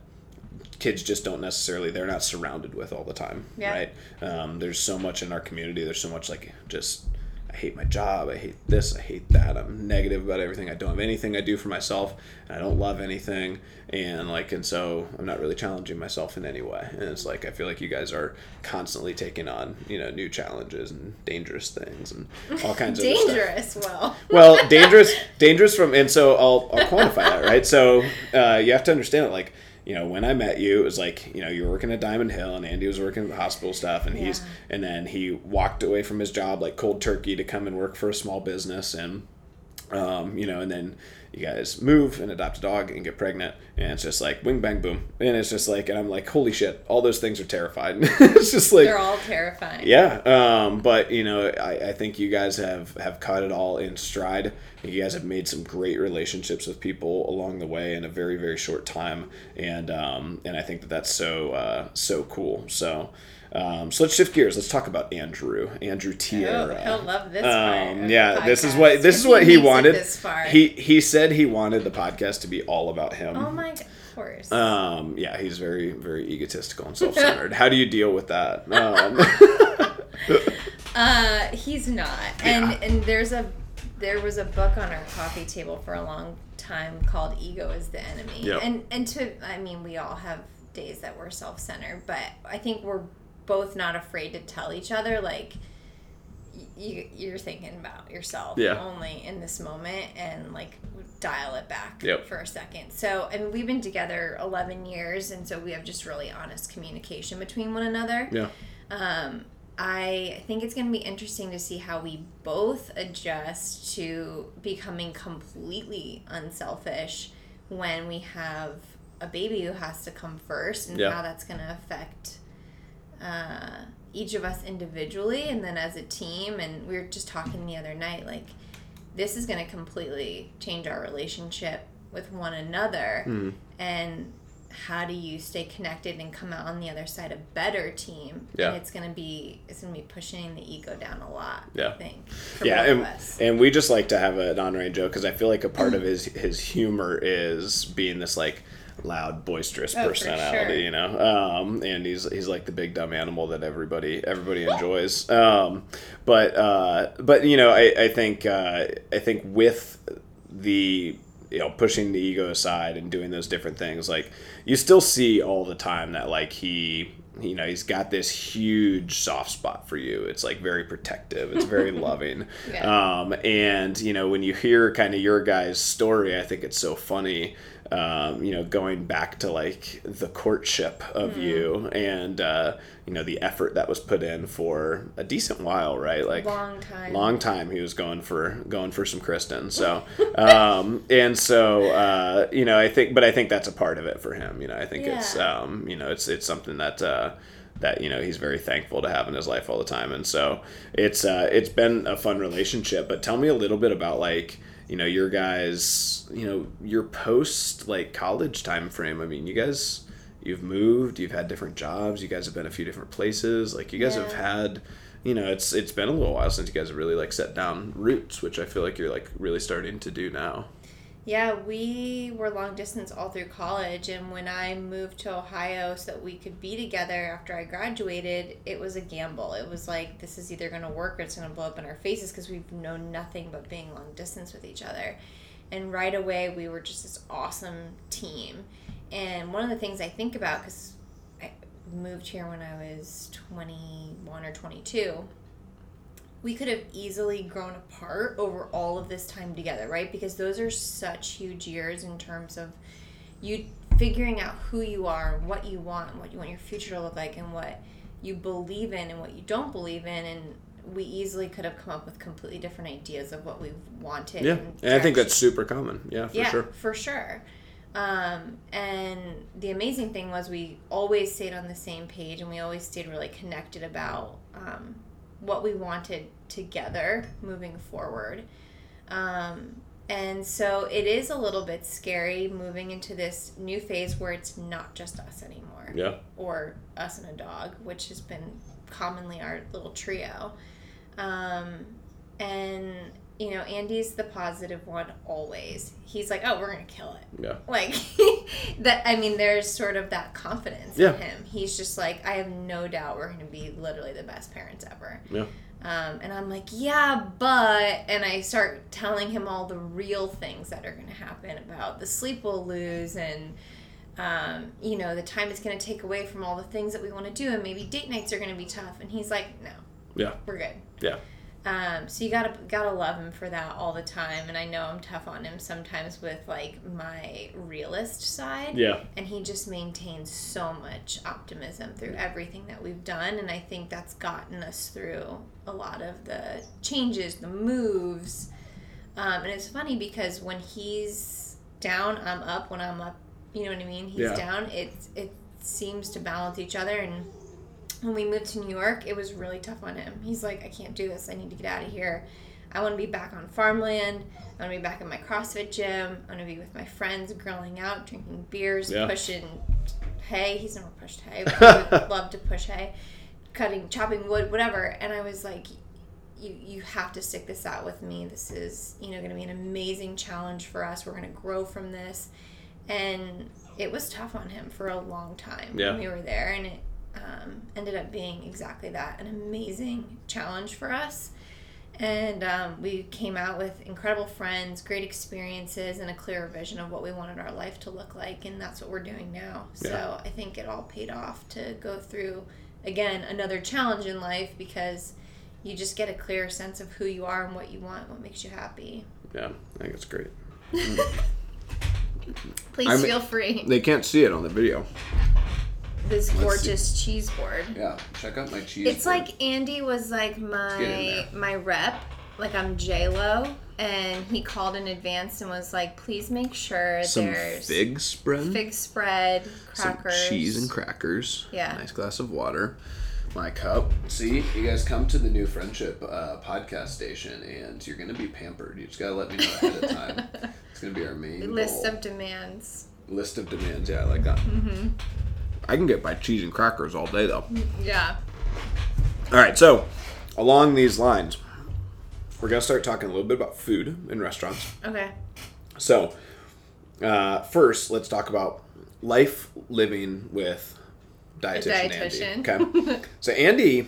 kids just don't necessarily they're not surrounded with all the time Yeah. right um, there's so much in our community there's so much like just i hate my job i hate this i hate that i'm negative about everything i don't have anything i do for myself and i don't love anything and like and so i'm not really challenging myself in any way and it's like i feel like you guys are constantly taking on you know new challenges and dangerous things and all kinds of dangerous. Well, well dangerous dangerous from and so i'll, I'll quantify that right so uh, you have to understand it like you know when i met you it was like you know you were working at diamond hill and andy was working at the hospital stuff and he's and then he walked away from his job like cold turkey to come and work for a small business and um, you know and then you guys move and adopt a dog and get pregnant and it's just like wing bang boom and it's just like and i'm like holy shit all those things are terrified it's just like they're all terrifying. yeah, um, but you know, I, I think you guys have have caught it all in stride. You guys have made some great relationships with people along the way in a very very short time, and um, and I think that that's so uh, so cool. So. Um, so let's shift gears. Let's talk about Andrew, Andrew Oh, Tierra. he'll love this. Um, yeah, this is what this is what he it wanted. This far. He he said he wanted the podcast to be all about him. oh my, of course. Um, yeah, he's very very egotistical and self centered. How do you deal with that? Um, Uh, he's not. And Yeah. and there's a there was a book on our coffee table for a long time called Ego is the Enemy. Yep. And and to I mean we all have days that we're self-centered, but I think we're both not afraid to tell each other like y- you, you're thinking about yourself Yeah. only in this moment and like dial it back Yep. for a second. So, I mean, we've been together 11 years, and so we have just really honest communication between one another. yeah, Um, I think it's going to be interesting to see how we both adjust to becoming completely unselfish when we have a baby who has to come first and Yeah. how that's going to affect uh, each of us individually and then as a team. And we were just talking the other night, like, this is going to completely change our relationship with one another Mm. and how do you stay connected and come out on the other side a better team? Yeah. And it's gonna be it's gonna be pushing the ego down a lot. Yeah. I think. Yeah, and, and we just like to have an on-range joke because I feel like a part of his his humor is being this like loud, boisterous Oh, personality, sure. you know. Um, and he's he's like the big dumb animal that everybody everybody enjoys. Um, but uh, but you know, I I think uh, I think with the you know pushing the ego aside and doing those different things like you still see all the time that like he you know he's got this huge soft spot for you it's like very protective it's very loving Yeah. um, and you know when you hear kind of your guy's story i think it's so funny um, you know going back to like the courtship of Mm-hmm. you and uh, you know the effort that was put in for a decent while right like long time. long time he was going for going for some Kristen. So, um, and so uh, you know, I think, but I think that's a part of it for him. You know, I think it's um, you know, it's it's something that. Uh, that you know he's very thankful to have in his life all the time, and so it's uh, it's been a fun relationship. But tell me a little bit about like you know your guys, you know your post like college time frame. I mean, you guys you've moved, you've had different jobs, you guys have been a few different places. Like you guys have had you know, it's it's been a little while since you guys have really like set down roots, which I feel like you're like really starting to do now. Yeah, we were long distance all through college, and when I moved to Ohio so that we could be together after I graduated, it was a gamble. It was like, this is either going to work or it's going to blow up in our faces because we've known nothing but being long distance with each other. And right away, we were just this awesome team. And one of the things I think about, because I moved here when I was 21 or 22, we could have easily grown apart over all of this time together, right? Because those are such huge years in terms of you figuring out who you are and what you want and what you want your future to look like and what you believe in and what you don't believe in and we easily could have come up with completely different ideas of what we wanted Yeah, and and I think that's super common. Yeah, for yeah, sure. for sure. Um, and the amazing thing was we always stayed on the same page and we always stayed really connected about um, what we wanted together moving forward. Um, and so it is a little bit scary moving into this new phase where it's not just us anymore Yeah, or us and a dog, which has been commonly our little trio. Um, and you know, Andy's the positive one always. He's like, "Oh, we're gonna kill it." yeah, Like that. I mean, there's sort of that confidence Yeah. in him. He's just like, "I have no doubt we're gonna be literally the best parents ever." yeah, Um, and I'm like, yeah, but, and I start telling him all the real things that are going to happen about the sleep we'll lose and, um, you know, the time it's going to take away from all the things that we want to do and maybe date nights are going to be tough. And he's like, no, yeah, we're good. yeah, Um, so you gotta gotta love him for that all the time, and I know I'm tough on him sometimes with like my realist side. Yeah, and he just maintains so much optimism through everything that we've done and i think that's gotten us through a lot of the changes the moves. Um, and it's funny because when he's down i'm up. When i'm up you know what i mean? He's Yeah. down it it seems to balance each other and when we moved to new york it was really tough on him he's like i can't do this i need to get out of here i want to be back on farmland I want to be back in my CrossFit gym. I want to be with my friends, grilling out, drinking beers, Yeah. pushing hay. He's never pushed hay, but he would love to push hay, cutting, chopping wood, whatever. And I was like, you, you have to stick this out with me. This is, you know, going to be an amazing challenge for us. We're going to grow from this. And it was tough on him for a long time Yeah. when we were there. And it um, ended up being exactly that an amazing challenge for us and um, we came out with incredible friends, great experiences, and a clearer vision of what we wanted our life to look like, and that's what we're doing now. So I think it all paid off to go through again another challenge in life because you just get a clearer sense of who you are and what you want, what makes you happy. yeah. I think it's great. Please I'm- feel free. They can't see it on the video. This gorgeous cheese board. Yeah, check out my cheese. It's like Andy was like my my rep, like I'm J Lo, and he called in advance and was like, "Please make sure some there's fig spread, fig spread, some crackers, cheese and crackers. Yeah. nice glass of water. My cup. See, you guys come to the new friendship uh, podcast station, and you're gonna be pampered. You just gotta let me know ahead of time. it's gonna be our main list goal. of demands." List of demands. Yeah, I like that. Mm-hmm. I can get by cheese and crackers all day though. Yeah. All right, so along these lines, we're gonna start talking a little bit about food in restaurants. Okay. So, uh, first, let's talk about life living with dietitian, dietitian. Andy. Okay. so Andy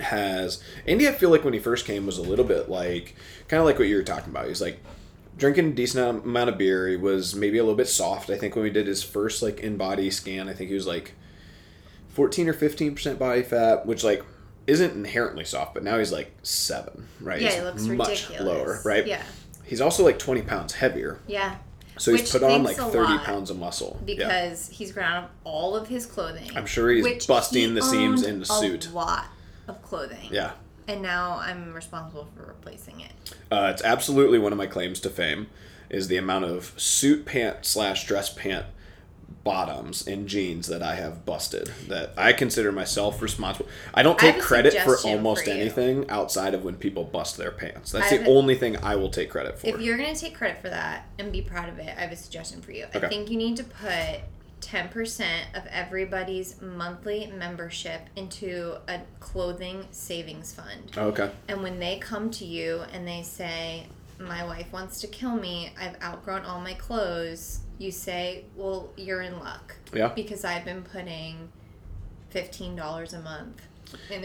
has Andy. I feel like when he first came was a little bit like kind of like what you were talking about. He's like drinking a decent amount of beer. He was maybe a little bit soft. I think when we did his first like InBody scan, I think he was like fourteen or fifteen percent body fat, which like isn't inherently soft, but now he's like seven, right? Yeah, He's he looks much ridiculous. lower, right? Yeah. He's also like twenty pounds heavier. Yeah. So he's Which put on like 30 pounds of muscle. yeah. Because he's ground up all of his clothing. I'm sure he's busting he the seams in the a suit. lot of clothing. Yeah. And now I'm responsible for replacing it. Uh, it's absolutely one of my claims to fame is the amount of suit pant slash dress pant bottoms and jeans that I have busted that I consider myself responsible. I don't take a credit for almost for anything outside of when people bust their pants. That's I the a- only thing I will take credit for. If you're going to take credit for that and be proud of it, I have a suggestion for you. Okay. I think you need to put 10% of everybody's monthly membership into a clothing savings fund. Oh, okay. And when they come to you and they say, My wife wants to kill me, I've outgrown all my clothes, you say, Well, you're in luck. Yeah. Because I've been putting $15 a month.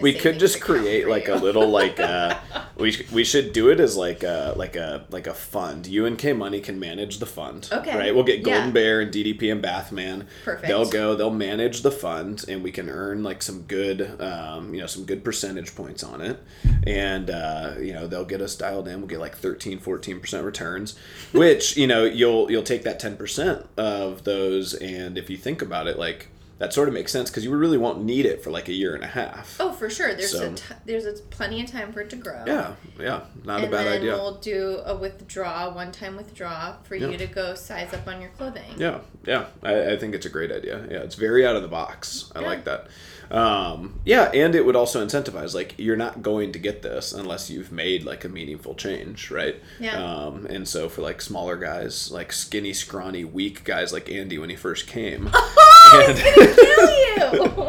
We could just create like a little like uh we we should do it as like a like a like a fund. You and k money can manage the fund Okay. right? We'll get golden Yeah. bear and ddp and bathman. Perfect. they'll go they'll manage the fund and we can earn like some good um you know some good percentage points on it. And uh you know they'll get us dialed in. We'll get like 13 14% returns which you know you'll you'll take that 10% of those. And if you think about it like that sort of makes sense because you really won't need it for like a year and a half Oh, for sure. There's So- a t- there's a plenty of time for it to grow. Yeah, yeah, not and a bad then idea. we'll do a withdraw, one time withdraw for Yeah. you to go size up on your clothing. Yeah, yeah, I, I think it's a great idea. Yeah, it's very out of the box. I Yeah. like that. Um, yeah, and it would also incentivize like you're not going to get this unless you've made like a meaningful change, right? Yeah. Um, and so for like smaller guys, like skinny, scrawny, weak guys like Andy when he first came, And- he's gonna kill you!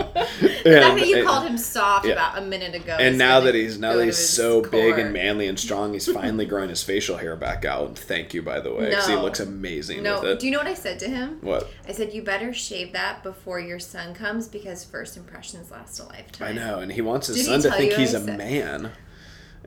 the fact that you and- called him soft yeah. about a minute ago. and now that he's now that he's so big and manly and strong, he's finally growing his facial hair back out. Thank you, by the way, because he looks amazing No, with it. do you know what I said to him? what? I said you better shave that before your son comes because first impressions last a lifetime. I know, and he wants his Did son to think he's a said- man,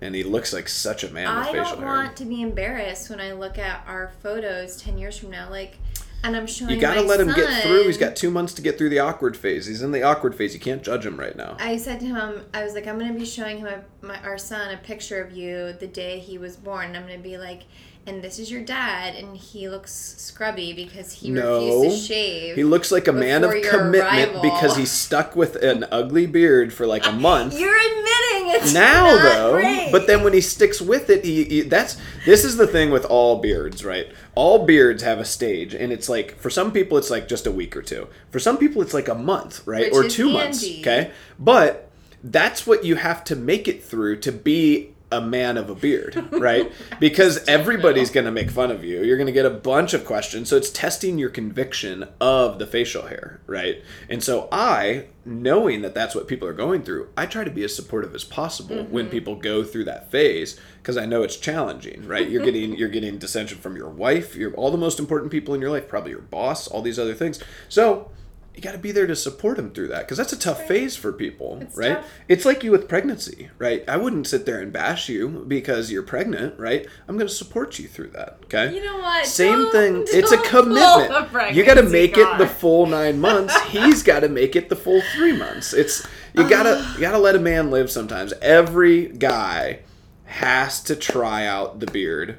and he looks like such a man with I facial don't hair. want to be embarrassed when I look at our photos ten years from now, like, and I'm showing. You gotta let him get through. He's got two months to get through the awkward phase. He's in the awkward phase. You can't judge him right now. I said to him, I was like, I'm gonna be showing him a, my our son a picture of you the day he was born. And I'm gonna be like, and this is your dad, and he looks scrubby because he No. refused to shave. He looks like a man of commitment arrival. because he's stuck with an ugly beard for like a month. You're admitting it's now though great. but then when he sticks with it he, he that's this is the thing with all beards right all beards have a stage and it's like for some people it's like just a week or two for some people it's like a month right Which or two months okay but that's what you have to make it through to be a man of a beard, right? Because everybody's going to make fun of you. You're going to get a bunch of questions. So it's testing your conviction of the facial hair, right? And so I, knowing that that's what people are going through, I try to be as supportive as possible when mm-hmm. people go through that phase because I know it's challenging, right? You're getting you're getting dissension from your wife, your all the most important people in your life, probably your boss, all these other things. So you got to be there to support them through that because that's a tough phase for people, It's right? tough. It's like you with pregnancy, right? I wouldn't sit there and bash you because you're pregnant, right? I'm going to support you through that, okay? You know what? Same Don't- thing. It's a don't commitment. You got to make it the full nine months. He's got to make it the full three months. It's you gotta you gotta let a man live sometimes. Every guy has to try out the beard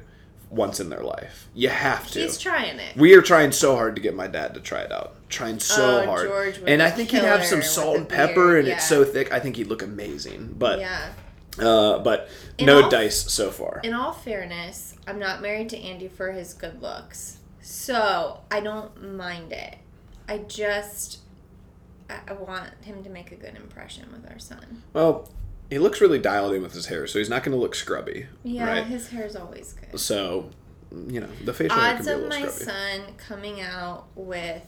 once in their life. You have to. He's trying it. We are trying so hard to get my dad to try it out. Trying so Oh, hard. And I think he'd have some salt and pepper and yeah. it's so thick. I think he'd look amazing. But yeah. uh but In no all- dice so far. In all fairness, I'm not married to Andy for his good looks, so I don't mind it. I just I want him to make a good impression with our son. Well, he looks really dialed in with his hair, so he's not going to look scrubby. Yeah, Right. his hair's always good. So, you know, the facial hair can Odds be a of little my scruffy. son coming out with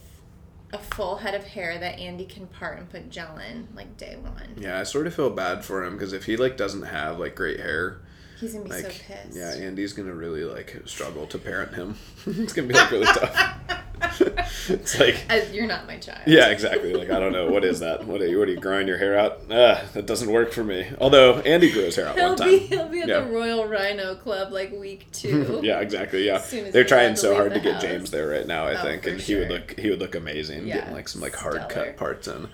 a full head of hair that Andy can part and put gel in like day one. Yeah, I sort of feel bad for him because if he like doesn't have like great hair, He's gonna be like so pissed. yeah, Andy's gonna really like struggle to parent him. it's gonna be like really tough. it's like As you're not my child. yeah, exactly. Like I don't know what is that. What are you? What are you growing your hair out? Ah, that doesn't work for me. Although Andy grew his hair out He'll one time. be he'll be at Yeah. the Royal Rhino Club like week two. yeah, exactly. Yeah, As soon as they're trying so hard to get. James there right now. I Oh, think, and he would look he would look amazing, Yeah, getting like some like stellar. hard cut parts in.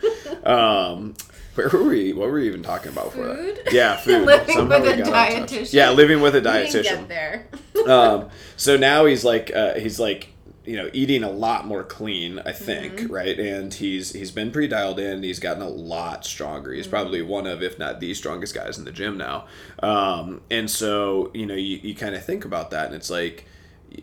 Um, where were we? What were we even talking about for Food? that? Yeah, food. Living Somehow with a got on touch. dietitian. Yeah, living with a dietitian. there. um, so now he's like uh, he's like you know eating a lot more clean i think Mm-hmm. right and he's he's been pretty dialed in he's gotten a lot stronger Mm-hmm. he's probably one of if not the strongest guys in the gym now um, and so you know you, you kind of think about that and it's like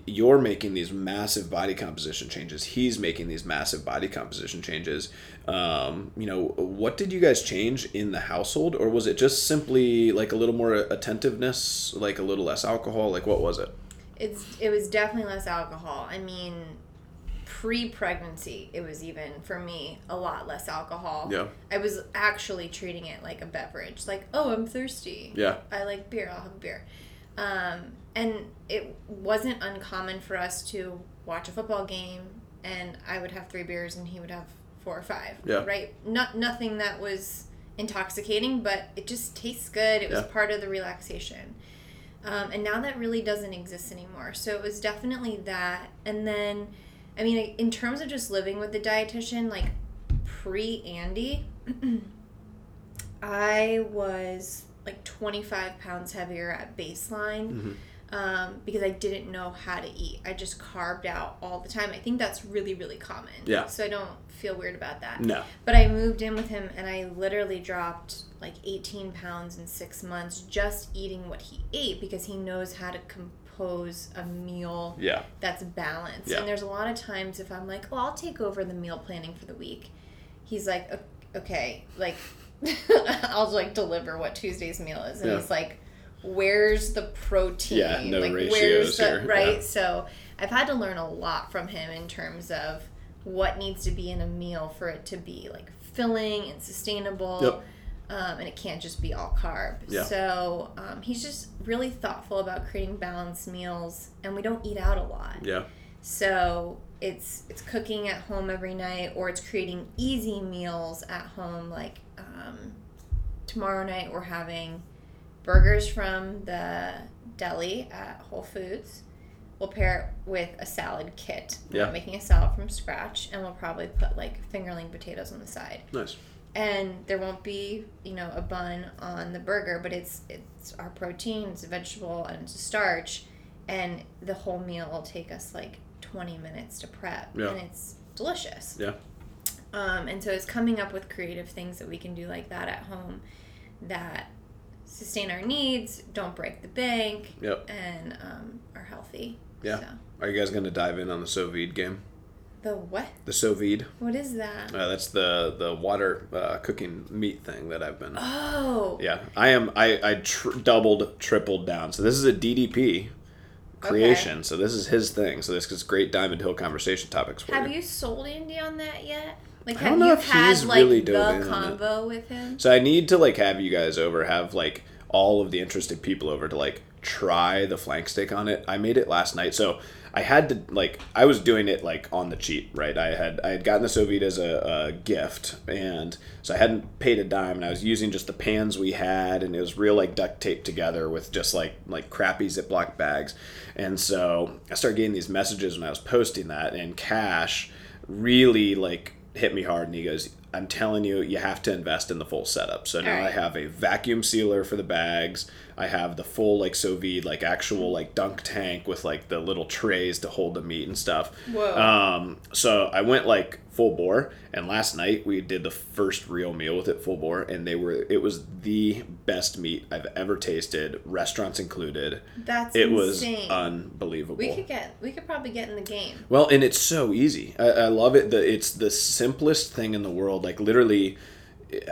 you're making these massive body composition changes he's making these massive body composition changes um, you know what did you guys change in the household or was it just simply like a little more attentiveness like a little less alcohol like what was it It's it was definitely less alcohol. I mean, pre-pregnancy, it was even for me a lot less alcohol. Yeah. I was actually treating it like a beverage. Like, oh, I'm thirsty. Yeah. I like beer. I'll have beer. Um, and it wasn't uncommon for us to watch a football game, and I would have three beers, and he would have four or five. Yeah. Right. Not nothing that was intoxicating, but it just tastes good. It was Yeah. part of the relaxation. Um, and now that really doesn't exist anymore. So it was definitely that. And then, I mean, in terms of just living with the dietitian, like pre Andy, I was like 25 pounds heavier at baseline Mm-hmm. Um, because I didn't know how to eat. I just carved out all the time. I think that's really, really common. Yeah. So I don't feel weird about that. No. But I moved in with him and I literally dropped like 18 pounds in six months just eating what he ate because he knows how to compose a meal Yeah. that's balanced. Yeah. And there's a lot of times if I'm like, oh, I'll take over the meal planning for the week, he's like, okay, like, I'll like deliver what Tuesday's meal is. And Yeah. he's like, where's the protein? Yeah, no like, ratios here, right? yeah. So I've had to learn a lot from him in terms of what needs to be in a meal for it to be like filling and sustainable. Yep. Um, and it can't just be all carb. Yeah. So um, he's just really thoughtful about creating balanced meals, and we don't eat out a lot. Yeah. So it's it's cooking at home every night, or it's creating easy meals at home. Like um, tomorrow night, we're having burgers from the deli at Whole Foods. We'll pair it with a salad kit. We're Yeah. making a salad from scratch, and we'll probably put like fingerling potatoes on the side Nice. and there won't be you know a bun on the burger but it's it's our protein it's a vegetable and it's a starch and the whole meal will take us like 20 minutes to prep Yeah. and it's delicious Yeah. um, and so it's coming up with creative things that we can do like that at home that sustain our needs don't break the bank Yep. and um, are healthy Yeah. so. Are you guys gonna dive in on the sous vide game? the what The sous vide. what is that Uh, that's the the water uh, cooking meat thing that I've been. oh Yeah, I am. I I tr- doubled, tripled down. So this is a DDP creation. So this is his thing. So this is great Diamond Hill conversation topics for Have you. you sold Andy on that yet? Like, I have don't know you if had he's like really the dove in on it. combo with him? So I need to like have you guys over, have like all of the interested people over to like try the flank steak on it. I made it last night, so I had to like I was doing it like on the cheap, right? I had I had gotten the sous vide as a, a gift, and so I hadn't paid a dime, and I was using just the pans we had, and it was real like duct tape together with just like like crappy Ziploc bags, and so I started getting these messages when I was posting that, and Cash really like hit me hard and he goes i'm telling you you have to invest in the full setup. So now i have a vacuum sealer for the bags i have the full like sous vide like actual like dunk tank with like the little trays to hold the meat and stuff Whoa. um so i went like full bore and last night we did the first real meal with it full bore and they were it was the best meat i've ever tasted restaurants included That's it was insane. unbelievable we could get, we could probably get in the game. well, and it's so easy. I, I love it. The it's the simplest thing in the world. Like literally,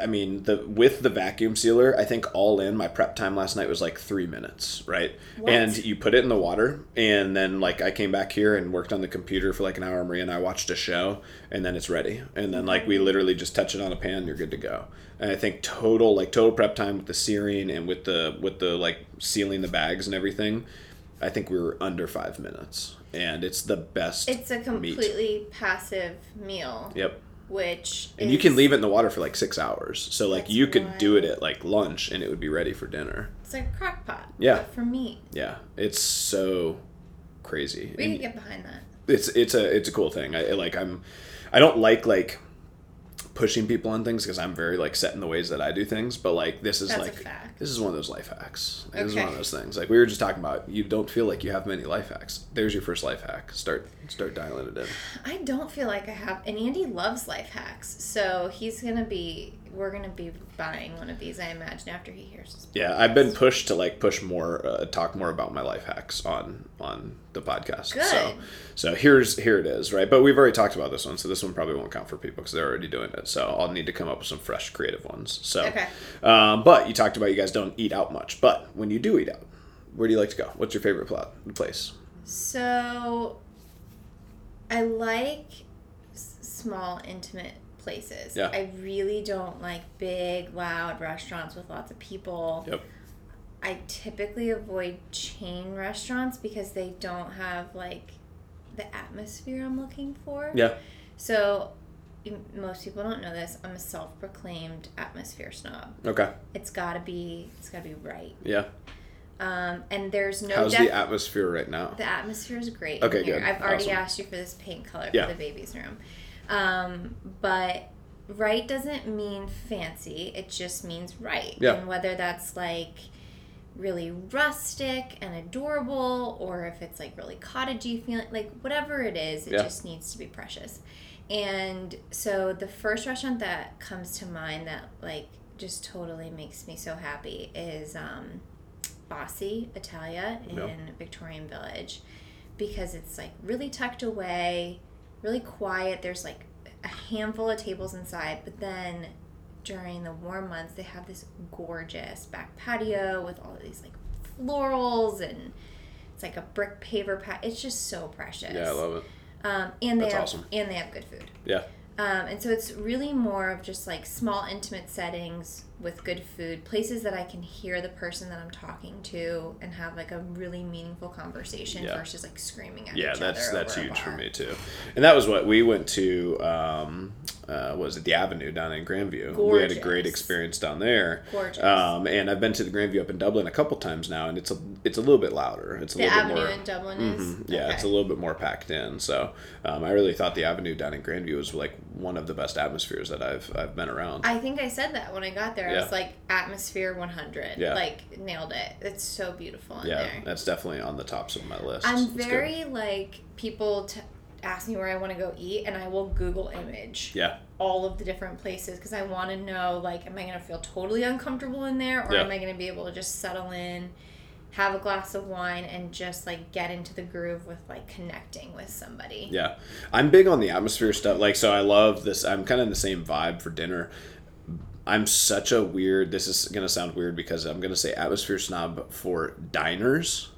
I mean, the with the vacuum sealer, I think all in my prep time last night was like three minutes, right? What? And you put it in the water, and then like I came back here and worked on the computer for like an hour. Maria and I watched a show, and then it's ready. And then like we literally just touch it on a pan, you're good to go. And I think total like total prep time with the searing and with the with the like sealing the bags and everything, I think we were under five minutes, and it's the best. It's a meat. completely passive meal, Yep. Which And you can leave it in the water for like six hours. So like you could do it at like lunch and it would be ready for dinner. It's like a crock pot. Yeah. for meat, Yeah, it's so crazy. we And can get behind that. it's it's a it's a cool thing. I like I'm I don't like like pushing people on things because I'm very like set in the ways that I do things. But like this is That's like. This is one of those life hacks. This is one of those things. Like we were just talking about. You don't feel like you have many life hacks. There's your first life hack. Start start dialing it in. I don't feel like I have, and Andy loves life hacks, so he's gonna be. We're gonna be buying one of these, I imagine, after he hears. Yeah, I've been pushed to like push more, uh, talk more about my life hacks on on the podcast. So, Good. so here's here it is, right? But we've already talked about this one, so this one probably won't count for people because they're already doing it. So I'll need to come up with some fresh, creative ones. So, Okay. um, but you talked about you guys don't eat out much, but when you do eat out, where do you like to go? What's your favorite plot place? So, I like small, intimate places. Yeah. I really don't like big, loud restaurants with lots of people. Yep. I typically avoid chain restaurants because they don't have like the atmosphere I'm looking for. Yeah. So, most people don't know this. I'm a self-proclaimed atmosphere snob. Okay. It's gotta be. It's gotta be right. Yeah. Um, and there's no. How's def- the atmosphere right now? the atmosphere is great. Okay, good. I've already Awesome. asked you for this paint color Yeah. for the baby's room. Um, but right doesn't mean fancy. It just means right. Yeah. And whether that's like really rustic and adorable or if it's like really cottagey feeling like whatever it is, it Yeah. just needs to be precious. And so the first restaurant that comes to mind that like just totally makes me so happy is um Basi Italia in Yeah. Victorian Village because it's like really tucked away, really quiet. There's like a handful of tables inside, but then during the warm months they have this gorgeous back patio with all of these like florals and it's like a brick paver pat. It's just so precious. Yeah, I love it. Um, and they That's have awesome. and they have good food. Yeah. Um, and so it's really more of just like small, intimate settings with good food, places that I can hear the person that I'm talking to and have like a really meaningful conversation Yeah. versus like screaming at Yeah, each that's that's huge for me too. And that was what we went to. Um, uh, what was it the Avenue down in Grandview? We had a great experience down there. Gorgeous. Um, and I've been to the Grandview up in Dublin a couple times now, and it's a it's a little bit louder. It's a The little Avenue bit more. in Dublin is Mhm. Yeah, okay. it's a little bit more packed in. So um, I really thought the Avenue down in Grandview was like one of the best atmospheres that I've I've been around. I think I said that when I got there. Yeah. was like, atmosphere 100. Yeah. Like, nailed it. It's so beautiful in yeah, there. that's definitely on the tops of my list. I'm It's good. very like, people t- ask me where I want to go eat, and I will Google image. yeah all of the different places because I want to know like am I going to feel totally uncomfortable in there or Yeah. am I going to be able to just settle in have a glass of wine and just like get into the groove with like connecting with somebody. Yeah. I'm big on the atmosphere stuff. Like, so I love this. I'm kind of in the same vibe for dinner. I'm such a weird, this is going to sound weird because I'm going to say atmosphere snob for diners.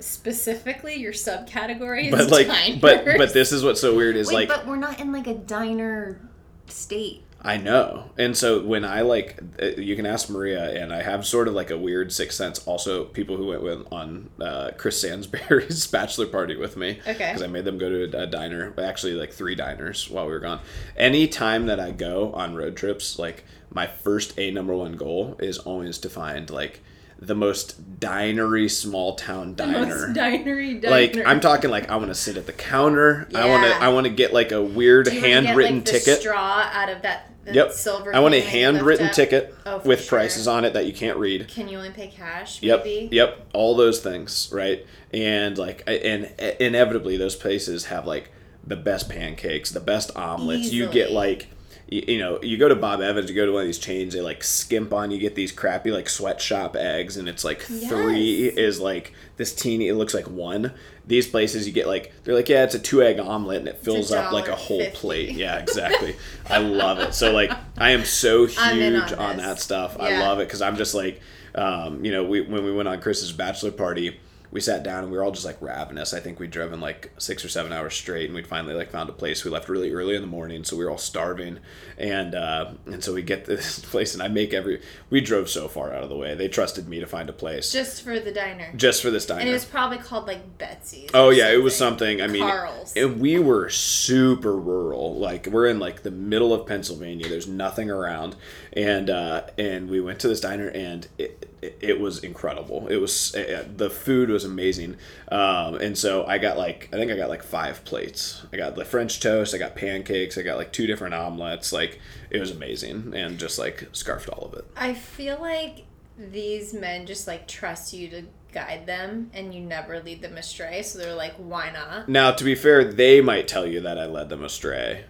Specifically your subcategory is But like, diners. but, but this is what's so weird is like, but we're not in like a diner state. I know. And so when I like, uh, you can ask Maria, and I have sort of like a weird sixth sense. Also, people who went with, on uh, Chris Sansbury's bachelor party with me. Okay. Because I made them go to a, a diner, but actually like three diners while we were gone. Any time that I go on road trips, like my first A number one goal is always to find like the most dinery small town diner. Dinery diner. like I'm talking like I want to sit at the counter. I want to Yeah. I want to get like a weird wanna get, handwritten like, ticket. straw out of that Yep. silver. I want a thing that you handwritten ticket Oh, with sure. prices on it that you can't read. Can you only pay cash? Yep. Maybe? Yep. All those things, right? And like and inevitably those places have like the best pancakes, the best omelets. You get like you, you know, you go to Bob Evans, you go to one of these chains, they like skimp on. You get these crappy like sweatshop eggs, and it's like three is like this teeny. It looks like one. These places you get like they're like yeah, it's a two egg omelet, and it fills up like a whole $1.50. plate. Yeah, exactly. I love it. So like I am so huge on on, that stuff. I love it because I'm just like, um, you know, we when we went on Chris's bachelor party, we sat down and we were all just like ravenous. I think we'd driven like six or seven hours straight, and we'd finally like found a place. We left really early in the morning, so we were all starving, and uh, and so we get this place, and I make every. We drove so far out of the way. They trusted me to find a place just, for the diner. Just for this diner. And it was probably called like Betsy's. Oh yeah, it was something. I mean, Carl's. and we were super rural. Like we're in like the middle of Pennsylvania. There's nothing around, and uh, and we went to this diner, and it, it, it was incredible. It was uh, the food was amazing, um, and so I got like I think I got like five plates. I got the French toast. I got pancakes. I got like two different omelets. Like it was amazing, and just like scarfed all of it. I feel like these men just like trust you to guide them and you never lead them astray. So they're like, why not? Now, to be fair, they might tell you that I led them astray.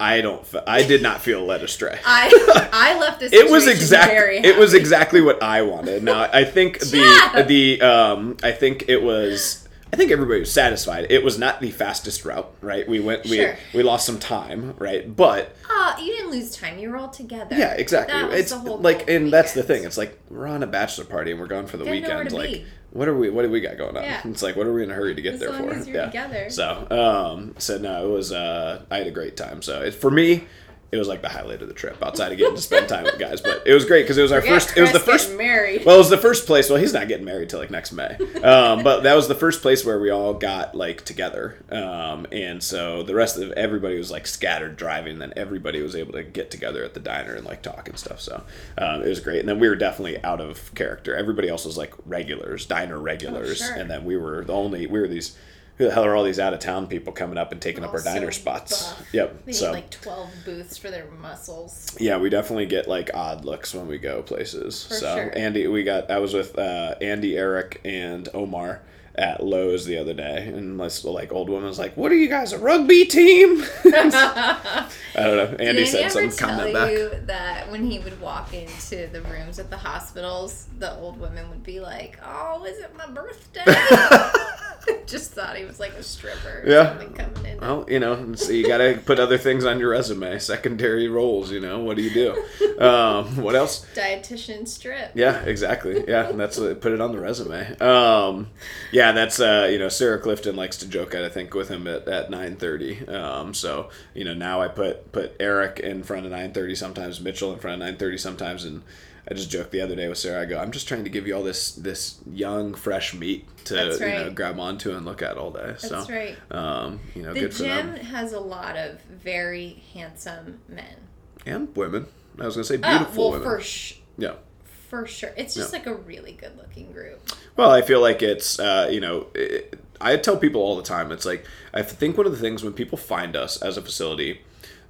I don't. I did not feel led astray. I I left this. it was situation exact. Very It was exactly what I wanted. Now, I think the the um, I think it was. I think everybody was satisfied. It was not the fastest route, right? We went. We Sure. we lost some time, right? But Oh, you didn't lose time. You were all together. yeah, exactly. It's like, and that's the thing. It's like we're on a bachelor party and we're gone for the You have nowhere weekend. Like, be. What are we? What do we got going on? Yeah. It's like, what are we in a hurry to get As there for? as you're together. So, um, so no, it was. Uh, I had a great time. So it, for me, it was like the highlight of the trip outside of getting to spend time with guys. But it was great because it was our Forget first. It was the first. married. Well, it was the first place. Well, he's not getting married till like next May. Um, but that was the first place where we all got like together. Um, and so the rest of everybody was like scattered driving. And then everybody was able to get together at the diner and like talk and stuff. So um, it was great. And then we were definitely out of character. Everybody else was like regulars, diner regulars, sure. and then we were the only. We were these. Who the hell are all these out of town people coming up and taking up our Also diner spots? buff. Yep. They so need like 12 booths for their muscles. yeah, we definitely get like odd looks when we go places. so sure. Andy, we got I was with uh, Andy, Eric, and Omar at Lowe's the other day, and this like old woman was like, "What are you guys a rugby team?" I don't know. Andy Did said ever some comment back. you that when he would walk into the rooms at the hospitals, the old women would be like, "Oh, is it my birthday?" Just thought he was like a stripper. Yeah. coming in. Well, you know, so you got to put other things on your resume, secondary roles. You know, what do you do? Um, what else? Dietitian strip. Yeah, exactly. Yeah, that's what put it on the resume. Um, yeah, that's uh, you know Sarah Clifton likes to joke at I think with him at, at nine thirty. Um, so you know now I put put Eric in front of nine thirty sometimes, Mitchell in front of nine thirty sometimes, and I just joked the other day with Sarah. I go, I'm just trying to give you all this this young fresh meat to That's you know grab onto and look at all day. so That's right. um, you know, The good for gym has a lot of very handsome men. and women. I was gonna say Uh, beautiful well, women. for sh- yeah. for sure. It's just like a really good looking group. Well, I feel like it's, uh, you know, it, I tell people all the time. It's like I think one of the things when people find us as a facility,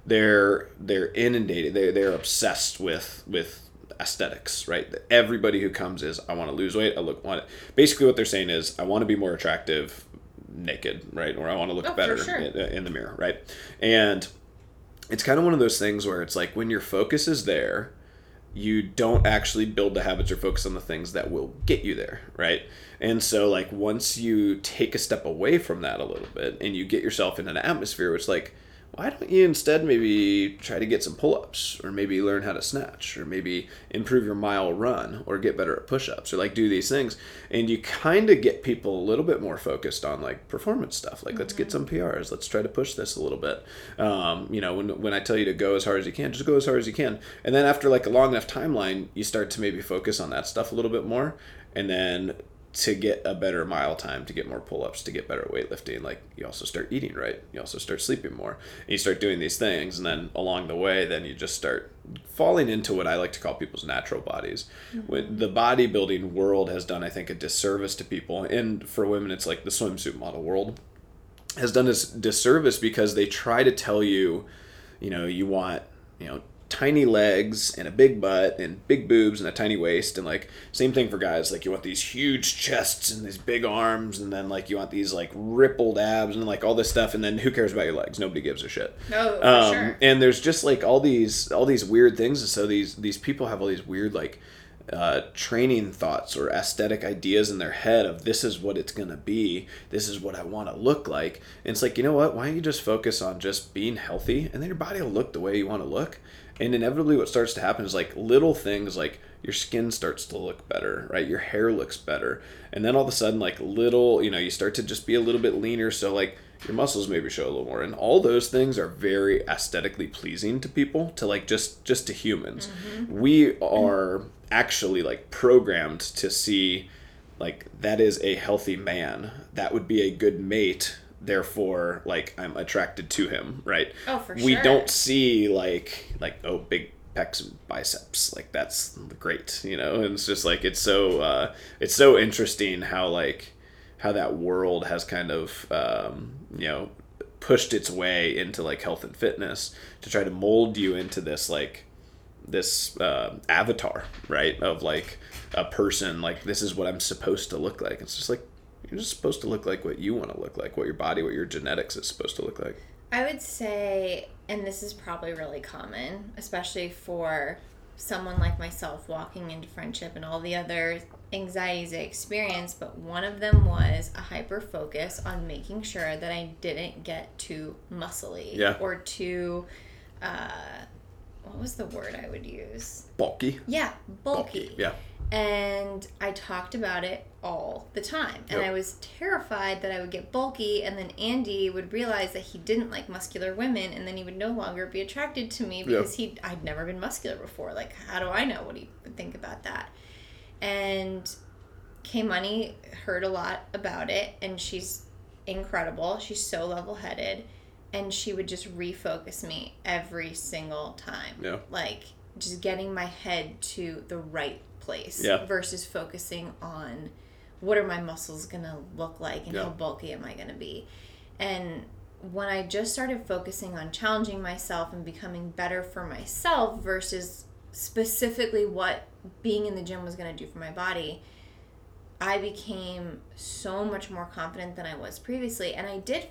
they're they're inundated. They they're obsessed with with aesthetics, right? Everybody who comes is I want to lose weight. I look want basically what they're saying is I want to be more attractive naked, right? Or I want to look Oh, better sure. in, uh, in the mirror, right? And it's kind of one of those things where it's like when your focus is there, you don't actually build the habits or focus on the things that will get you there, right? And so, like, once you take a step away from that a little bit and you get yourself in an atmosphere which, like, why don't you instead maybe try to get some pull ups or maybe learn how to snatch or maybe improve your mile run or get better at push ups or like do these things? And you kind of get people a little bit more focused on like performance stuff. Like, let's get some PRs, let's try to push this a little bit. Um, you know, when, when I tell you to go as hard as you can, just go as hard as you can. And then after like a long enough timeline, you start to maybe focus on that stuff a little bit more. And then to get a better mile time, to get more pull ups, to get better weightlifting, like you also start eating right. You also start sleeping more. And you start doing these things. And then along the way, then you just start falling into what I like to call people's natural bodies. Mm-hmm. When the bodybuilding world has done, I think, a disservice to people. And for women, it's like the swimsuit model world has done this disservice because they try to tell you, you know, you want, you know, tiny legs and a big butt and big boobs and a tiny waist and like same thing for guys. Like you want these huge chests and these big arms and then like you want these like rippled abs and like all this stuff and then who cares about your legs? Nobody gives a shit. No, um, sure. and there's just like all these all these weird things. And so these these people have all these weird like uh, training thoughts or aesthetic ideas in their head of this is what it's gonna be. This is what i want to look like. And it's like you know what? Why don't you just focus on just being healthy? And then your body will look the way you want to look and inevitably what starts to happen is like little things like your skin starts to look better right? Your hair looks better. And then all of a sudden like little you know you start to just be a little bit leaner. So like your muscles maybe show a little more. And all those things are very aesthetically pleasing to people to like just just to humans. Mm-hmm. We are actually like programmed to see like that is a healthy man. That would be a good mate therefore like i'm attracted to him right? Oh, for we sure. don't see like like oh big pecs and biceps. Like that's great you know? And it's just like it's so uh it's so interesting how like how that world has kind of um you know pushed its way into like health and fitness to try to mold you into this like this uh, avatar right? Of like a person like this is what i'm supposed to look like. It's just like you're just supposed to look like what you want to look like what your body what your genetics is supposed to look like I would say, and this is probably really common, especially for someone like myself walking into friendship and all the other anxieties I experienced, but one of them was a hyper focus on making sure that I didn't get too muscly Yeah. or too, uh, what was the word I would use? bulky Yeah, bulky. yeah And I talked about it all the time. And Yep. I was terrified that I would get bulky, and then Andy would realize that he didn't like muscular women, and then he would no longer be attracted to me because he I'd never been muscular before. Like, how do I know what he would think about that? And K Money heard a lot about it, and she's incredible. She's so level headed, and she would just refocus me every single time. Yeah. Like just getting my head to the right place Yeah. versus focusing on what are my muscles gonna look like and Yeah. how bulky am I gonna be. And when I just started focusing on challenging myself and becoming better for myself versus specifically what being in the gym was going to do for my body, I became so much more confident than I was previously. And I did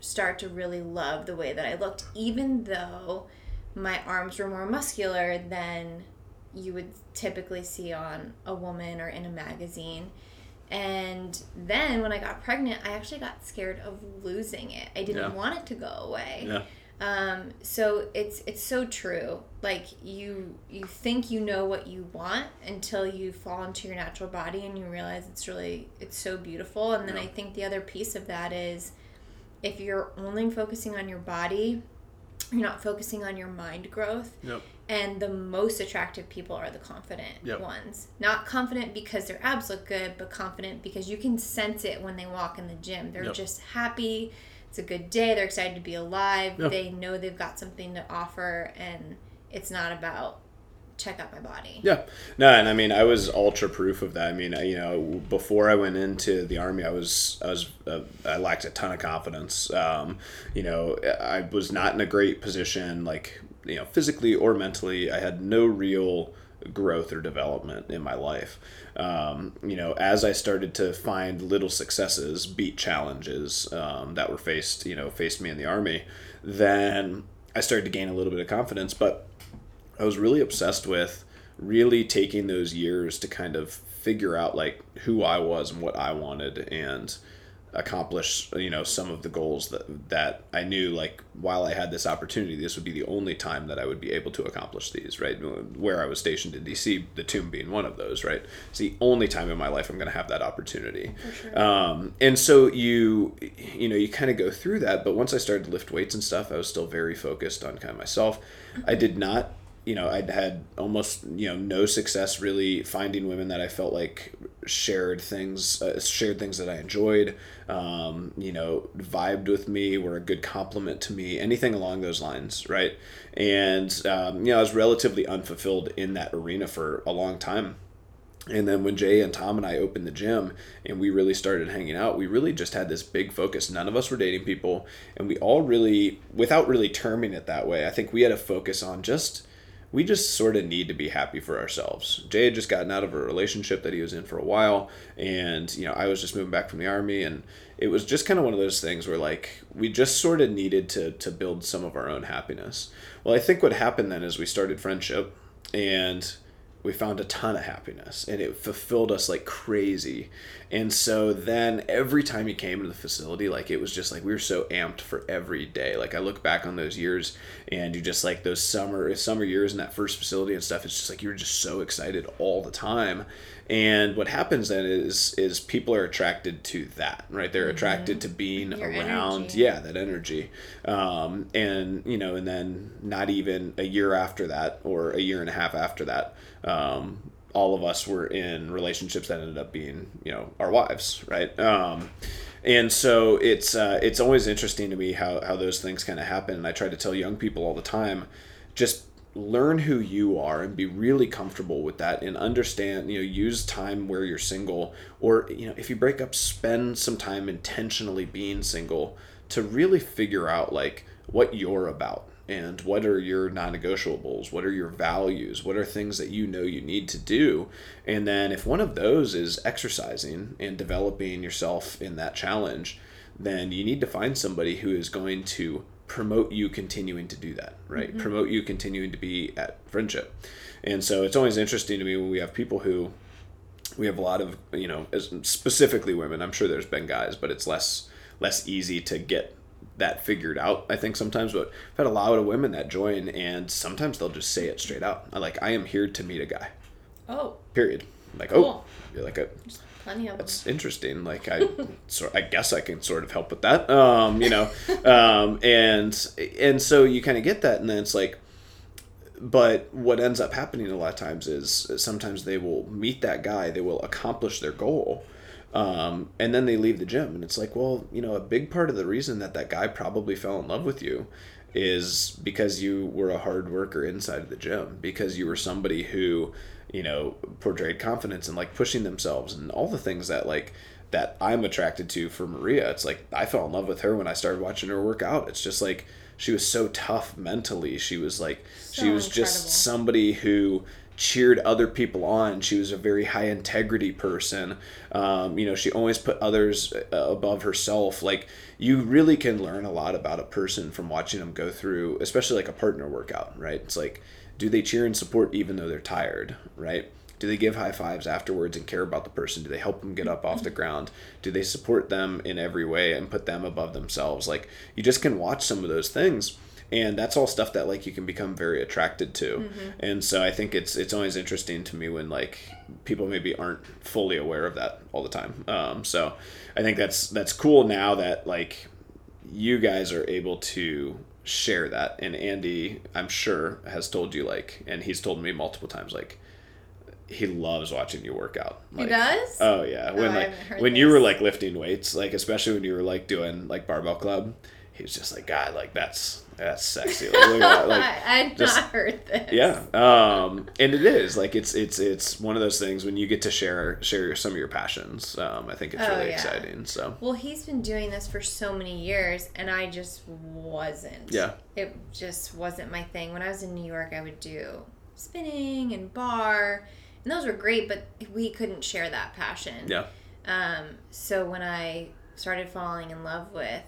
start to really love the way that I looked, even though my arms were more muscular than you would typically see on a woman or in a magazine. And then when I got pregnant, I actually got scared of losing it. I didn't Yeah. want it to go away. yeah Um, so it's it's so true. Like you you think you know what you want until you fall into your natural body and you realize it's really it's so beautiful. And then Yeah. I think the other piece of that is if you're only focusing on your body, you're not focusing on your mind growth. Yep. And the most attractive people are the confident Yep. ones. Not confident because their abs look good, but confident because you can sense it when they walk in the gym. They're Yep. just happy. It's a good day. They're excited to be alive. Yeah. They know they've got something to offer, and it's not about check out my body. Yeah, no, and I mean, I was ultra proof of that. I mean, I- you know, before I went into the army, I was, I was, uh, I lacked a ton of confidence. Um, you know, I was not in a great position, like you know, physically or mentally. I had no real growth or development in my life. Um, you know, as I started to find little successes, beat challenges um, that were faced, you know, faced me in the army, then I started to gain a little bit of confidence. But I was really obsessed with really taking those years to kind of figure out like who I was and what I wanted and accomplish you know some of the goals that that I knew like while I had this opportunity this would be the only time that I would be able to accomplish these right? Where I was stationed in DC the tomb being one of those right? It's the only time in my life I'm going to have that opportunity. Um, and so you you know you kind of go through that but once I started to lift weights and stuff I was still very focused on kind of myself I did not you know I'd had almost you know no success really finding women that I felt like shared things uh, shared things that I enjoyed um, you know vibed with me were a good compliment to me anything along those lines right? And um, you know I was relatively unfulfilled in that arena for a long time. And then when Jay and Tom and I opened the gym and we really started hanging out, we really just had this big focus. None of us were dating people, and we all really, without really terming it that way, I think we had a focus on just we just sort of need to be happy for ourselves. Jay had just gotten out of a relationship that he was in for a while, and you know, I was just moving back from the army, and it was just kind of one of those things where like we just sort of needed to to build some of our own happiness. Well, I think what happened then is we started friendship, and we found a ton of happiness and it fulfilled us like crazy. And so then every time he came to the facility like it was just like we were so amped for every day. Like i look back on those years and you just like those summer summer years in that first facility and stuff it's just like you were just so excited all the time and what happens then is is people are attracted to that right they're mm-hmm. attracted to being Your around energy. yeah that energy um, and you know and then not even a year after that or a year and a half after that um, all of us were in relationships that ended up being you know our wives right um, and so it's uh, it's always interesting to me how, how those things kind of happen and i try to tell young people all the time just learn who you are and be really comfortable with that and understand you know use time where you're single or you know if you break up spend some time intentionally being single to really figure out like what you're about and what are your non-negotiables what are your values what are things that you know you need to do. And then if one of those is exercising and developing yourself in that challenge then you need to find somebody who is going to promote you continuing to do that right mm-hmm. promote you continuing to be at friendship and so it's always interesting to me when we have people who we have a lot of you know specifically women i'm sure there's been guys but it's less less easy to get that figured out. I think sometimes, but I've had a lot of women that join, and sometimes they'll just say it straight out. Like, I am here to meet a guy. Oh. Period. Like, oh, cool. oh, you're like a. plenty of. That's them. interesting. Like I, sort, I guess I can sort of help with that. Um, you know, um, and and so you kind of get that, and then it's like. But what ends up happening a lot of times is sometimes they will meet that guy, they will accomplish their goal, um, and then they leave the gym, and it's like, well, you know, a big part of the reason that that guy probably fell in love with you is because you were a hard worker inside of the gym, because you were somebody who, you know, portrayed confidence and like pushing themselves and all the things that like that I'm attracted to for Maria. It's like I fell in love with her when I started watching her work out. It's just like she was so tough mentally. She was like so she was incredible. just somebody who cheered other people on. She was a very high integrity person. Um, you know, she always put others uh, above herself. Like, you really can learn a lot about a person from watching them go through, especially like a partner workout, right? It's like, do they cheer and support even though they're tired, right? Do they give high fives afterwards and care about the person? Do they help them get up off the ground? Do they support them in every way and put them above themselves? Like, you just can watch some of those things and that's all stuff that like you can become very attracted to mm-hmm. and so i think it's it's always interesting to me when like people maybe aren't fully aware of that all the time um, so i think that's that's cool now that like you guys are able to share that and andy i'm sure has told you like and he's told me multiple times like he loves watching you work out. Like, he does. Oh yeah, when oh, like when this. you were like lifting weights, like especially when you were like doing like barbell club, he was just like, God, like that's that's sexy. Like, look at that. Like, I'd just, not heard this. Yeah, um, and it is like it's it's it's one of those things when you get to share share some of your passions. Um, I think it's oh, really yeah. exciting. So well, he's been doing this for so many years, and I just wasn't. Yeah, it just wasn't my thing. When I was in New York, I would do spinning and barre, and those were great, but we couldn't share that passion. Yeah. Um, so when I started falling in love with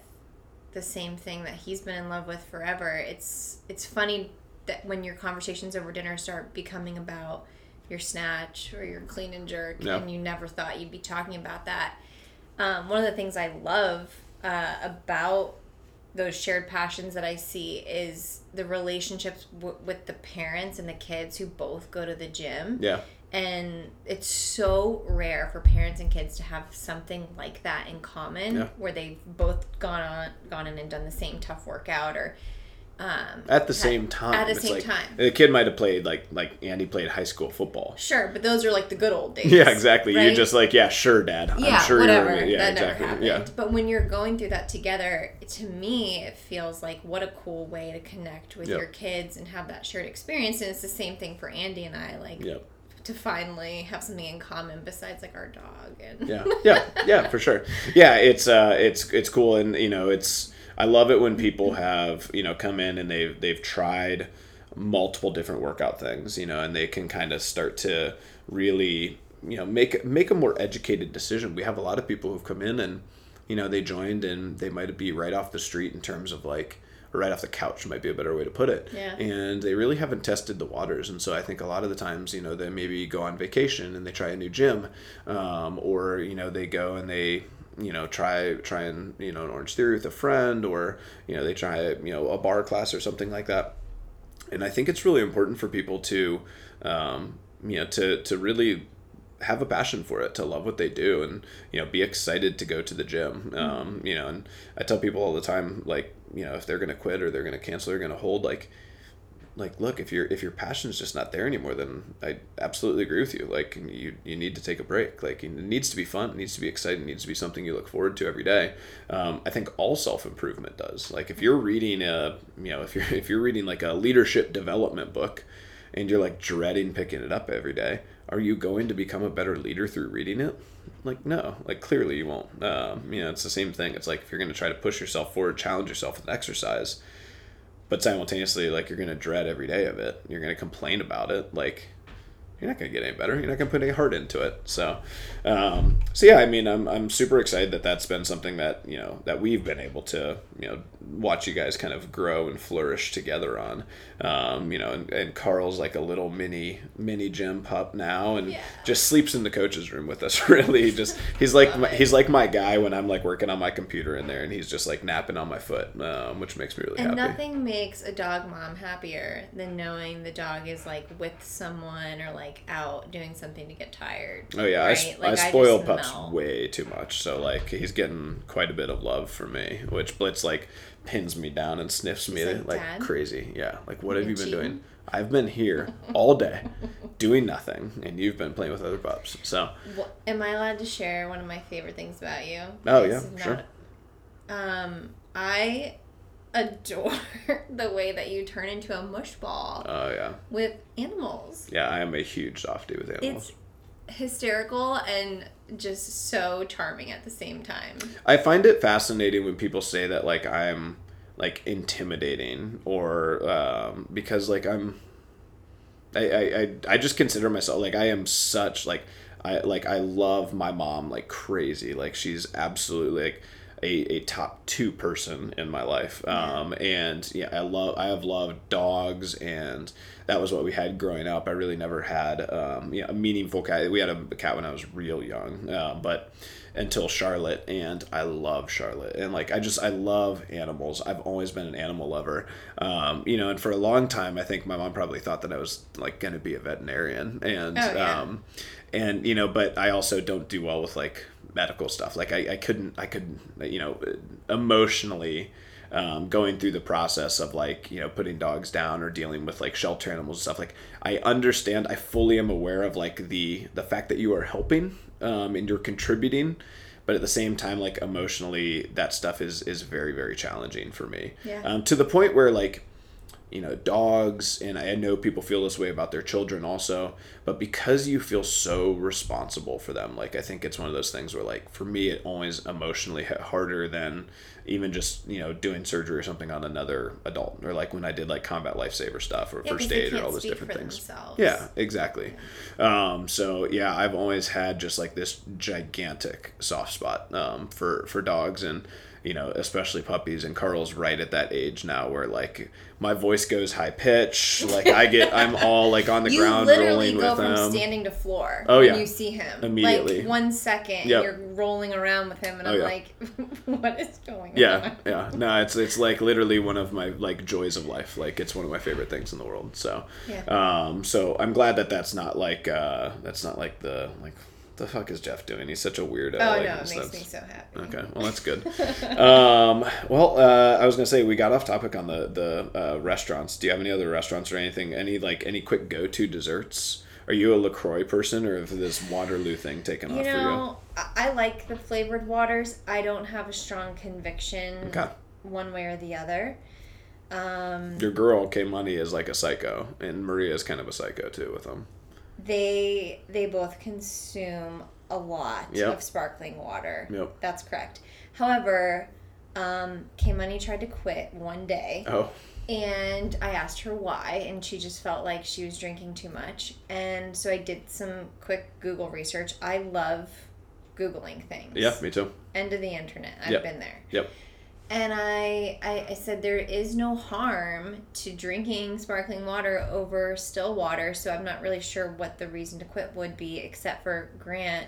the same thing that he's been in love with forever. It's it's funny that when your conversations over dinner start becoming about your snatch or your clean and jerk, yeah. and you never thought you'd be talking about that. Um, one of the things I love uh, about those shared passions that I see is the relationships w- with the parents and the kids who both go to the gym. Yeah and it's so rare for parents and kids to have something like that in common yeah. where they've both gone on gone in and done the same tough workout or um, at the same time at the same like, time the kid might have played like like andy played high school football sure but those are like the good old days yeah exactly right? you're just like yeah sure dad yeah, i'm sure whatever. you're yeah that exactly never happened. yeah but when you're going through that together to me it feels like what a cool way to connect with yep. your kids and have that shared experience and it's the same thing for andy and i like yep to finally have something in common besides like our dog and yeah. Yeah. Yeah for sure. Yeah it's uh it's it's cool and you know it's i love it when people have you know come in and they've they've tried multiple different workout things, you know, and they can kind of start to really, you know, make make a more educated decision. We have a lot of people who've come in and, you know, they joined and they might be right off the street in terms of like or right off the couch might be a better way to put it. Yeah. And they really haven't tested the waters. And so I think a lot of the times, you know, they maybe go on vacation and they try a new gym, um, or you know, they go and they you know try try and you know an Orangetheory with a friend or you know they try you know a barre class or something like that and i think it's really important for people to um, you know to to really have a passion for it to love what they do and you know be excited to go to the gym um, you know and i tell people all the time like you know if they're going to quit or they're going to cancel they're going to hold like like look if your if your passion's just not there anymore then i absolutely agree with you. Like you you need to take a break. Like it needs to be fun. It needs to be exciting. It needs to be something you look forward to every day. Um, i think all self-improvement does. Like if you're reading a you know if you're if you're reading like a leadership development book and you're like dreading picking it up every day are you going to become a better leader through reading it? Like no. Like clearly you won't. Um, you know it's the same thing. It's like if you're going to try to push yourself forward challenge yourself with exercise but simultaneously like you're gonna dread every day of it. You're gonna complain about it. Like you're not gonna get any better. You're not gonna put any heart into it. So um, so yeah i mean I'm, I'm super excited that that's been something that you know that we've been able to you know watch you guys kind of grow and flourish together on. Um, you know and, and carl's like a little mini mini gym pup now and Yeah. just sleeps in the coach's room with us really. Just he's like my, he's like my guy when i'm like working on my computer in there and he's just like napping on my foot um, which makes me really And happy. nothing makes a dog mom happier than knowing the dog is like with someone or like out doing something to get tired. Oh yeah, I, right? s- Like, I spoil pups melt. way too much. So like he's getting quite a bit of love from me, which Blitz like pins me down and sniffs me like, like, crazy. Yeah, like what have you been cheating?" doing? I've been here all day doing nothing, and you've been playing with other pups. So Wha- Am I allowed to share one of my favorite things about you? Oh, This yeah, sure. Um, I adore the way that you turn into a mush ball oh yeah, with animals. yeah, I am a huge softie with animals. It's hysterical and just so charming at the same time. I find it fascinating when people say that like I'm like intimidating or um, because like I'm I, I, I, I just consider myself like I am such like I like I love my mom like crazy like she's absolutely like a, a top two person in my life. Um, and yeah I love I have loved dogs and that was what we had growing up. I really never had um, you know, a meaningful cat. We had a cat when I was real young uh, but until Charlotte and I love Charlotte. And like I just I love animals. I've always been an animal lover. Um, you know and for a long time I think my mom probably thought that I was like gonna be a veterinarian. And Oh, yeah. um, and you know but I also don't do well with like medical stuff like I, I couldn't I could you know emotionally um, going through the process of like you know putting dogs down or dealing with like shelter animals and stuff like i understand i fully am aware of like the the fact that you are helping um, and you're contributing but at the same time like emotionally that stuff is is very very challenging for me Yeah. um, to the point where like you know dogs and i know people feel this way about their children also but because you feel so responsible for them like i think it's one of those things where like for me it always emotionally hit harder than even just you know doing surgery or something on another adult or like when i did like combat lifesaver stuff or Yeah, first aid or all those different things. themselves. yeah exactly. Um, so yeah i've always had just like this gigantic soft spot um, for for dogs and you know especially puppies and carl's right at that age now where like my voice goes high pitch like i get i'm all like on the you ground literally rolling go with from standing to floor Oh, when yeah. you see him. Immediately. Like one second, Yep. you're rolling around with him, and Oh, I'm yeah. like, what is going yeah on? yeah no it's it's like literally one of my like joys of life like it's one of my favorite things in the world so Yeah. um so i'm glad that that's not like uh that's not like the like the fuck is jeff doing he's such a weirdo Oh like, no, it makes me so happy. Okay, well that's good. um, well, uh, I was gonna say we got off topic on the the uh, restaurants. Do you have any other restaurants or anything? Any like any quick go to desserts? Are you a Lacroix person, or is this Waterloo thing taken off for You off know, I, I like the flavored waters. I don't have a strong conviction Okay. one way or the other. Um. Your girl K Money is like a psycho, and Maria is kind of a psycho too with them. They they both consume a lot Yep. of sparkling water. Yep. That's correct. However, um, K Money tried to quit one day. Oh, and I asked her why, and she just felt like she was drinking too much. And so I did some quick Google research. I love Googling things. Yeah, me too. End of the internet. I've Yep. been there. Yep. And I, I, I said there is no harm to drinking sparkling water over still water, so I'm not really sure what the reason to quit would be, except for Grant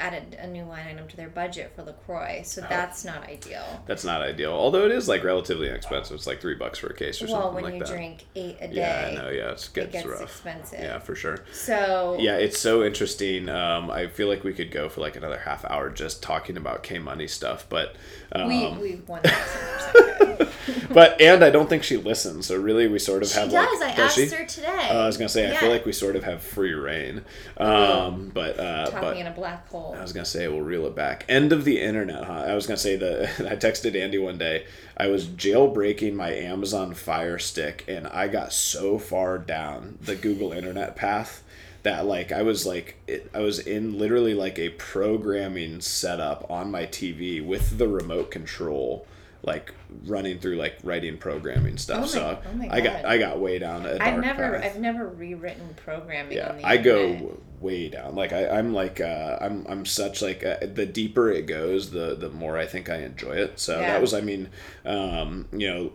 added a new line item to their budget for LaCroix, Oh. so that's not ideal. That's not ideal. Although it is like relatively inexpensive. It's like three bucks for a case or something. Well, when like you that. drink eight a day, yeah, I know. Yeah, it's, it gets gets rough. expensive. Yeah, for sure. So Yeah, it's so interesting. Um, I feel like we could go for like another half hour just talking about K Money stuff, but um, we we won that 100% but and I don't think she listens. So really, we sort of She have does. like I asked she? her today. Uh, I was gonna say I feel like we sort of have free reign, um, but uh, talking but in a black hole. I was gonna say we'll reel it back. End of the internet, huh? I was gonna say the I texted Andy one day. I was jailbreaking my Amazon Fire Stick, and I got so far down the Google Internet path that like I was like it, I was in literally like a programming setup on my TV with the remote control. Like running through like writing programming stuff, Oh my- so oh my I got I got way down a I've never path. I've never rewritten programming. Yeah, the I go internet. way down. Like I, I'm like uh, I'm I'm such like uh, the deeper it goes, the the more I think I enjoy it. So Yeah. that was I mean, um, you know,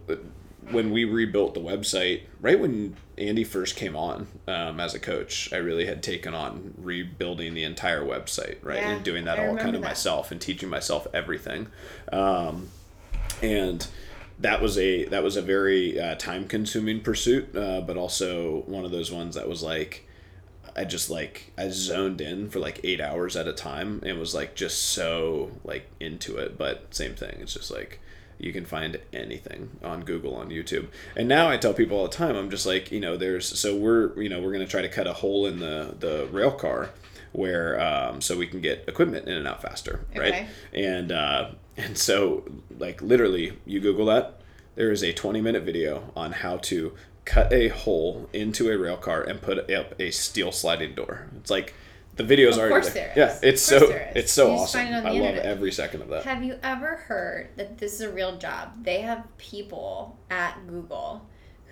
when we rebuilt the website, right when Andy first came on um, as a coach, I really had taken on rebuilding the entire website, right, Yeah, and doing that I all kind of that. myself and teaching myself everything. Um, and that was a that was a very uh, time consuming pursuit, uh, but also one of those ones that was like I just like I zoned in for like eight hours at a time and was like just so like into it. But same thing, it's just like you can find anything on Google on YouTube. And now I tell people all the time, I'm just like, you know, there's so we're you know we're gonna try to cut a hole in the the rail car where um, so we can get equipment in and out faster, right? And uh, and so like literally, you Google that. There is a 20 minute video on how to cut a hole into a rail car and put up a steel sliding door. It's like the video's Of already there. there Yeah, it's Of so there is. it's so You awesome. find it on the I love every second of that. Have you ever heard that this is a real job? They have people at Google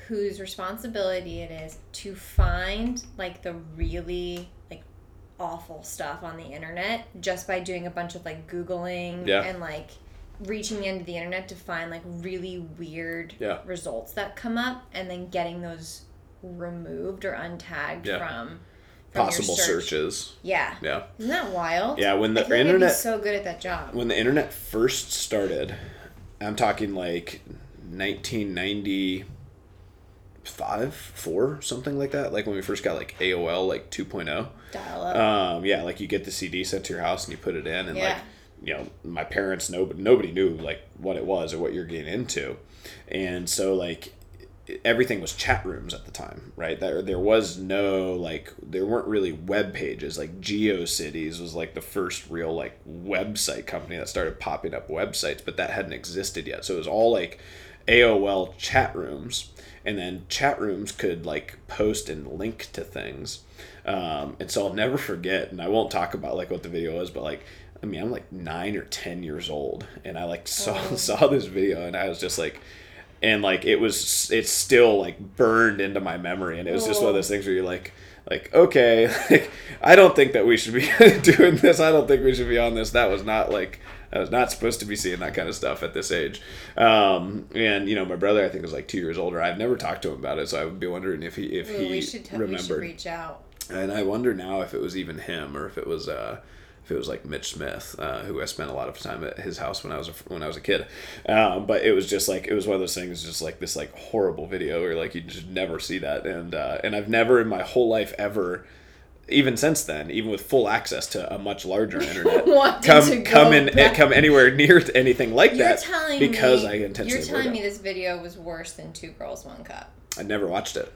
whose responsibility it is to find like the really awful stuff on the internet just by doing a bunch of like googling Yeah. and like reaching the end of the internet to find like really weird Yeah. results that come up and then getting those removed or untagged Yeah. from, from Possible search. searches. Yeah. Yeah. Isn't that wild? Yeah, when the I feel like be internet- so good at that job. When the internet first started, I'm talking like 1995, 4, something like that. Like when we first got like AOL like 2.0. Dial up. Um, yeah, like you get the CD sent to your house and you put it in, and Yeah. like, you know, my parents nobody nobody knew like what it was or what you're getting into, and so like everything was chat rooms at the time, right? There there was no like there weren't really web pages. Like GeoCities was like the first real like website company that started popping up websites, but that hadn't existed yet. So it was all like AOL chat rooms, and then chat rooms could like post and link to things. Um, and so I'll never forget, and I won't talk about like what the video was, but like I mean I'm like nine or ten years old, and I like saw Oh. saw this video, and I was just like and like it was it's still like burned into my memory and it was just one of those things where you're like like okay like i don't think that we should be doing this i don't think we should be on this that was not like i was not supposed to be seeing that kind of stuff at this age um and you know my brother i think was like two years older i've never talked to him about it so i would be wondering if he if Ooh, he we should should remembered reach out. and I wonder now if it was even him or if it was uh, if it was like Mitch Smith, uh, who I spent a lot of time at his house when I was a, when I was a kid. Um, but it was just like it was one of those things, just like this like horrible video where like you just never see that, and uh, and I've never in my whole life ever. Even since then, even with full access to a much larger internet, come come in back. come anywhere near to anything like You're that telling because me, I intentionally You're telling me it. this video was worse than Two Girls One Cup. I never watched it.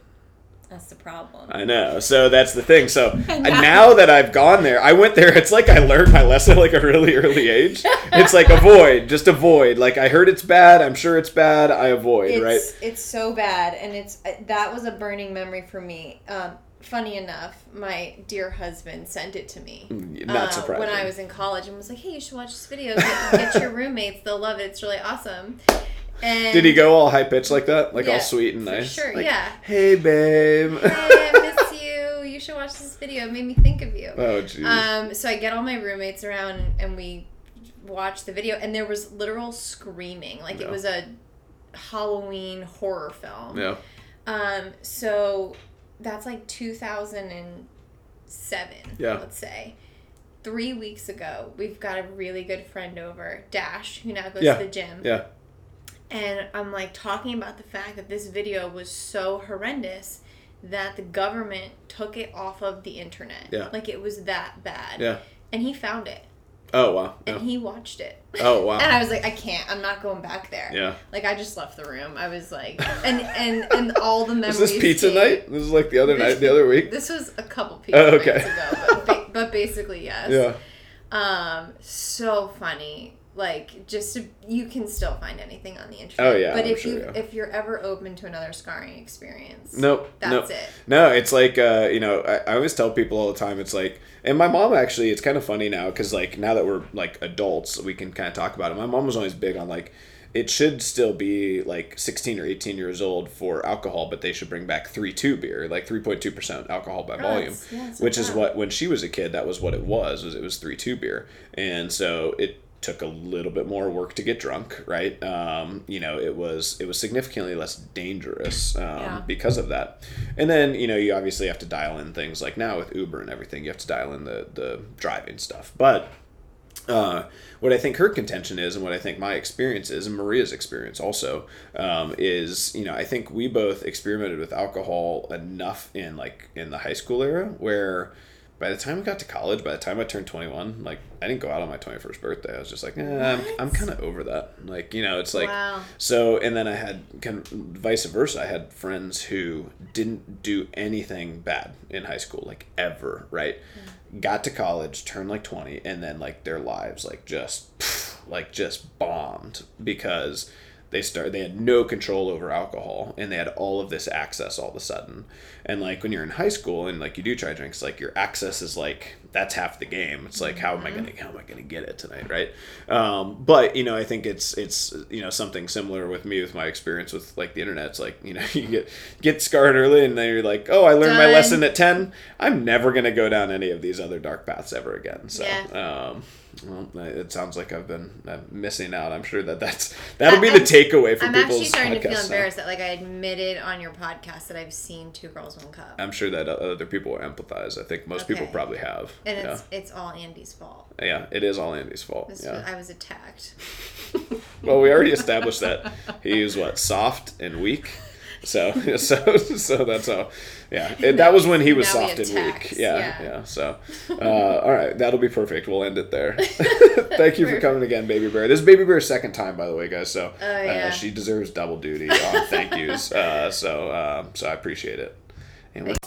That's the problem. I know. So that's the thing. So know. now that I've gone there, I went there. It's like I learned my lesson at like a really early age. It's like avoid, just avoid. Like I heard it's bad. I'm sure it's bad. I avoid. it's, right. It's so bad, and it's uh, that was a burning memory for me. Um, funny enough, my dear husband sent it to me. Not uh, surprising. When I was in college and was like, hey, you should watch this video. Get, get your roommates. They'll love it. It's really awesome. And Did he go all high pitched like that, like Yeah, all sweet and nice? sure, Like, yeah. Hey, babe. Hey, I miss you. You should watch this video. It made me think of you. oh, jeez. Um, so I get all my roommates around and we watch the video, and there was literal screaming, like Yeah. it was a Halloween horror film. yeah. Um, so that's like 2007. Yeah. Let's say. Three weeks ago, we've got a really good friend over, Dash, who now goes Yeah. to the gym. Yeah. And I'm like talking about the fact that this video was so horrendous that the government took it off of the internet. Yeah. Like it was that bad. Yeah. And he found it Oh, wow. and he watched it. Oh, wow. And I was like, I can't. I'm not going back there. Yeah. Like I just left the room. I was like, and and and all the Was memories. this pizza came- night? This is like the other night, the other week? This was a couple pizza Oh, okay. nights ago, but, ba- but basically yes. Yeah. Um, so funny. Like just to, you can still find anything on the internet. Oh, yeah, But I'm if sure, you yeah. if you're ever open to another scarring experience, Nope. that's nope. it. No, it's like uh, you know, I, I always tell people all the time. It's like, and my mom actually, it's kind of funny now because like now that we're like adults, we can kind of talk about it. My mom was always big on like, it should still be like sixteen or eighteen years old for alcohol, but they should bring back three two beer, like three point two percent alcohol by volume, yeah, that's which is what when she was a kid, that was what it was. Was it was three two beer, and so it took a little bit more work to get drunk right? Um, you know it was it was significantly less dangerous um, Yeah. because of that. And then you know you obviously have to dial in things like now with uber and everything you have to dial in the the driving stuff. But uh, what I think her contention is, and what I think my experience is, and Maria's experience also, um, is you know I think we both experimented with alcohol enough in like in the high school era where by the time I got to college, by the time I turned twenty one, like I didn't go out on my twenty first birthday. I was just like, eh, I'm, I'm kind of over that. Like you know, it's like Wow. so, and then I had kind of vice versa. I had friends who didn't do anything bad in high school, like ever, right? Got to college, turned like 20, and then like their lives like just like just bombed because they started they had no control over alcohol and they had all of this access all of a sudden. And like when you're in high school and like you do try drinks like your access is like that's half the game. It's like how am i gonna how am i gonna get it tonight right? Um, but you know i think it's it's you know something similar with me with my experience with like the internet. It's like you know you get get scarred early and then you're like oh i learned my lesson at 10 i'm never gonna go down any of these other dark paths ever again. So Yeah. um well, it sounds like I've been uh, missing out. I'm sure that that's that'll be the I'm- takeaway for I'm people's actually starting to feel podcasts now. embarrassed that like I admitted on your podcast that I've seen Two Girls One Cup, I'm sure that other people will empathize. I think most people probably have. and yeah. it's it's all Andy's fault. yeah, it is all Andy's fault. This Yeah. I was attacked. Well, we already established that he is what soft and weak. So, so, so that's how. Yeah, and that was when he was Now soft and weak. Yeah, yeah. yeah. So, uh, all right, that'll be perfect. We'll end it there. Thank you for coming again, Baby Bear. This is Baby Bear's second time, by the way, guys. So, Oh, yeah. uh, she deserves double duty on thank yous. Uh, so, um, so I appreciate it. With-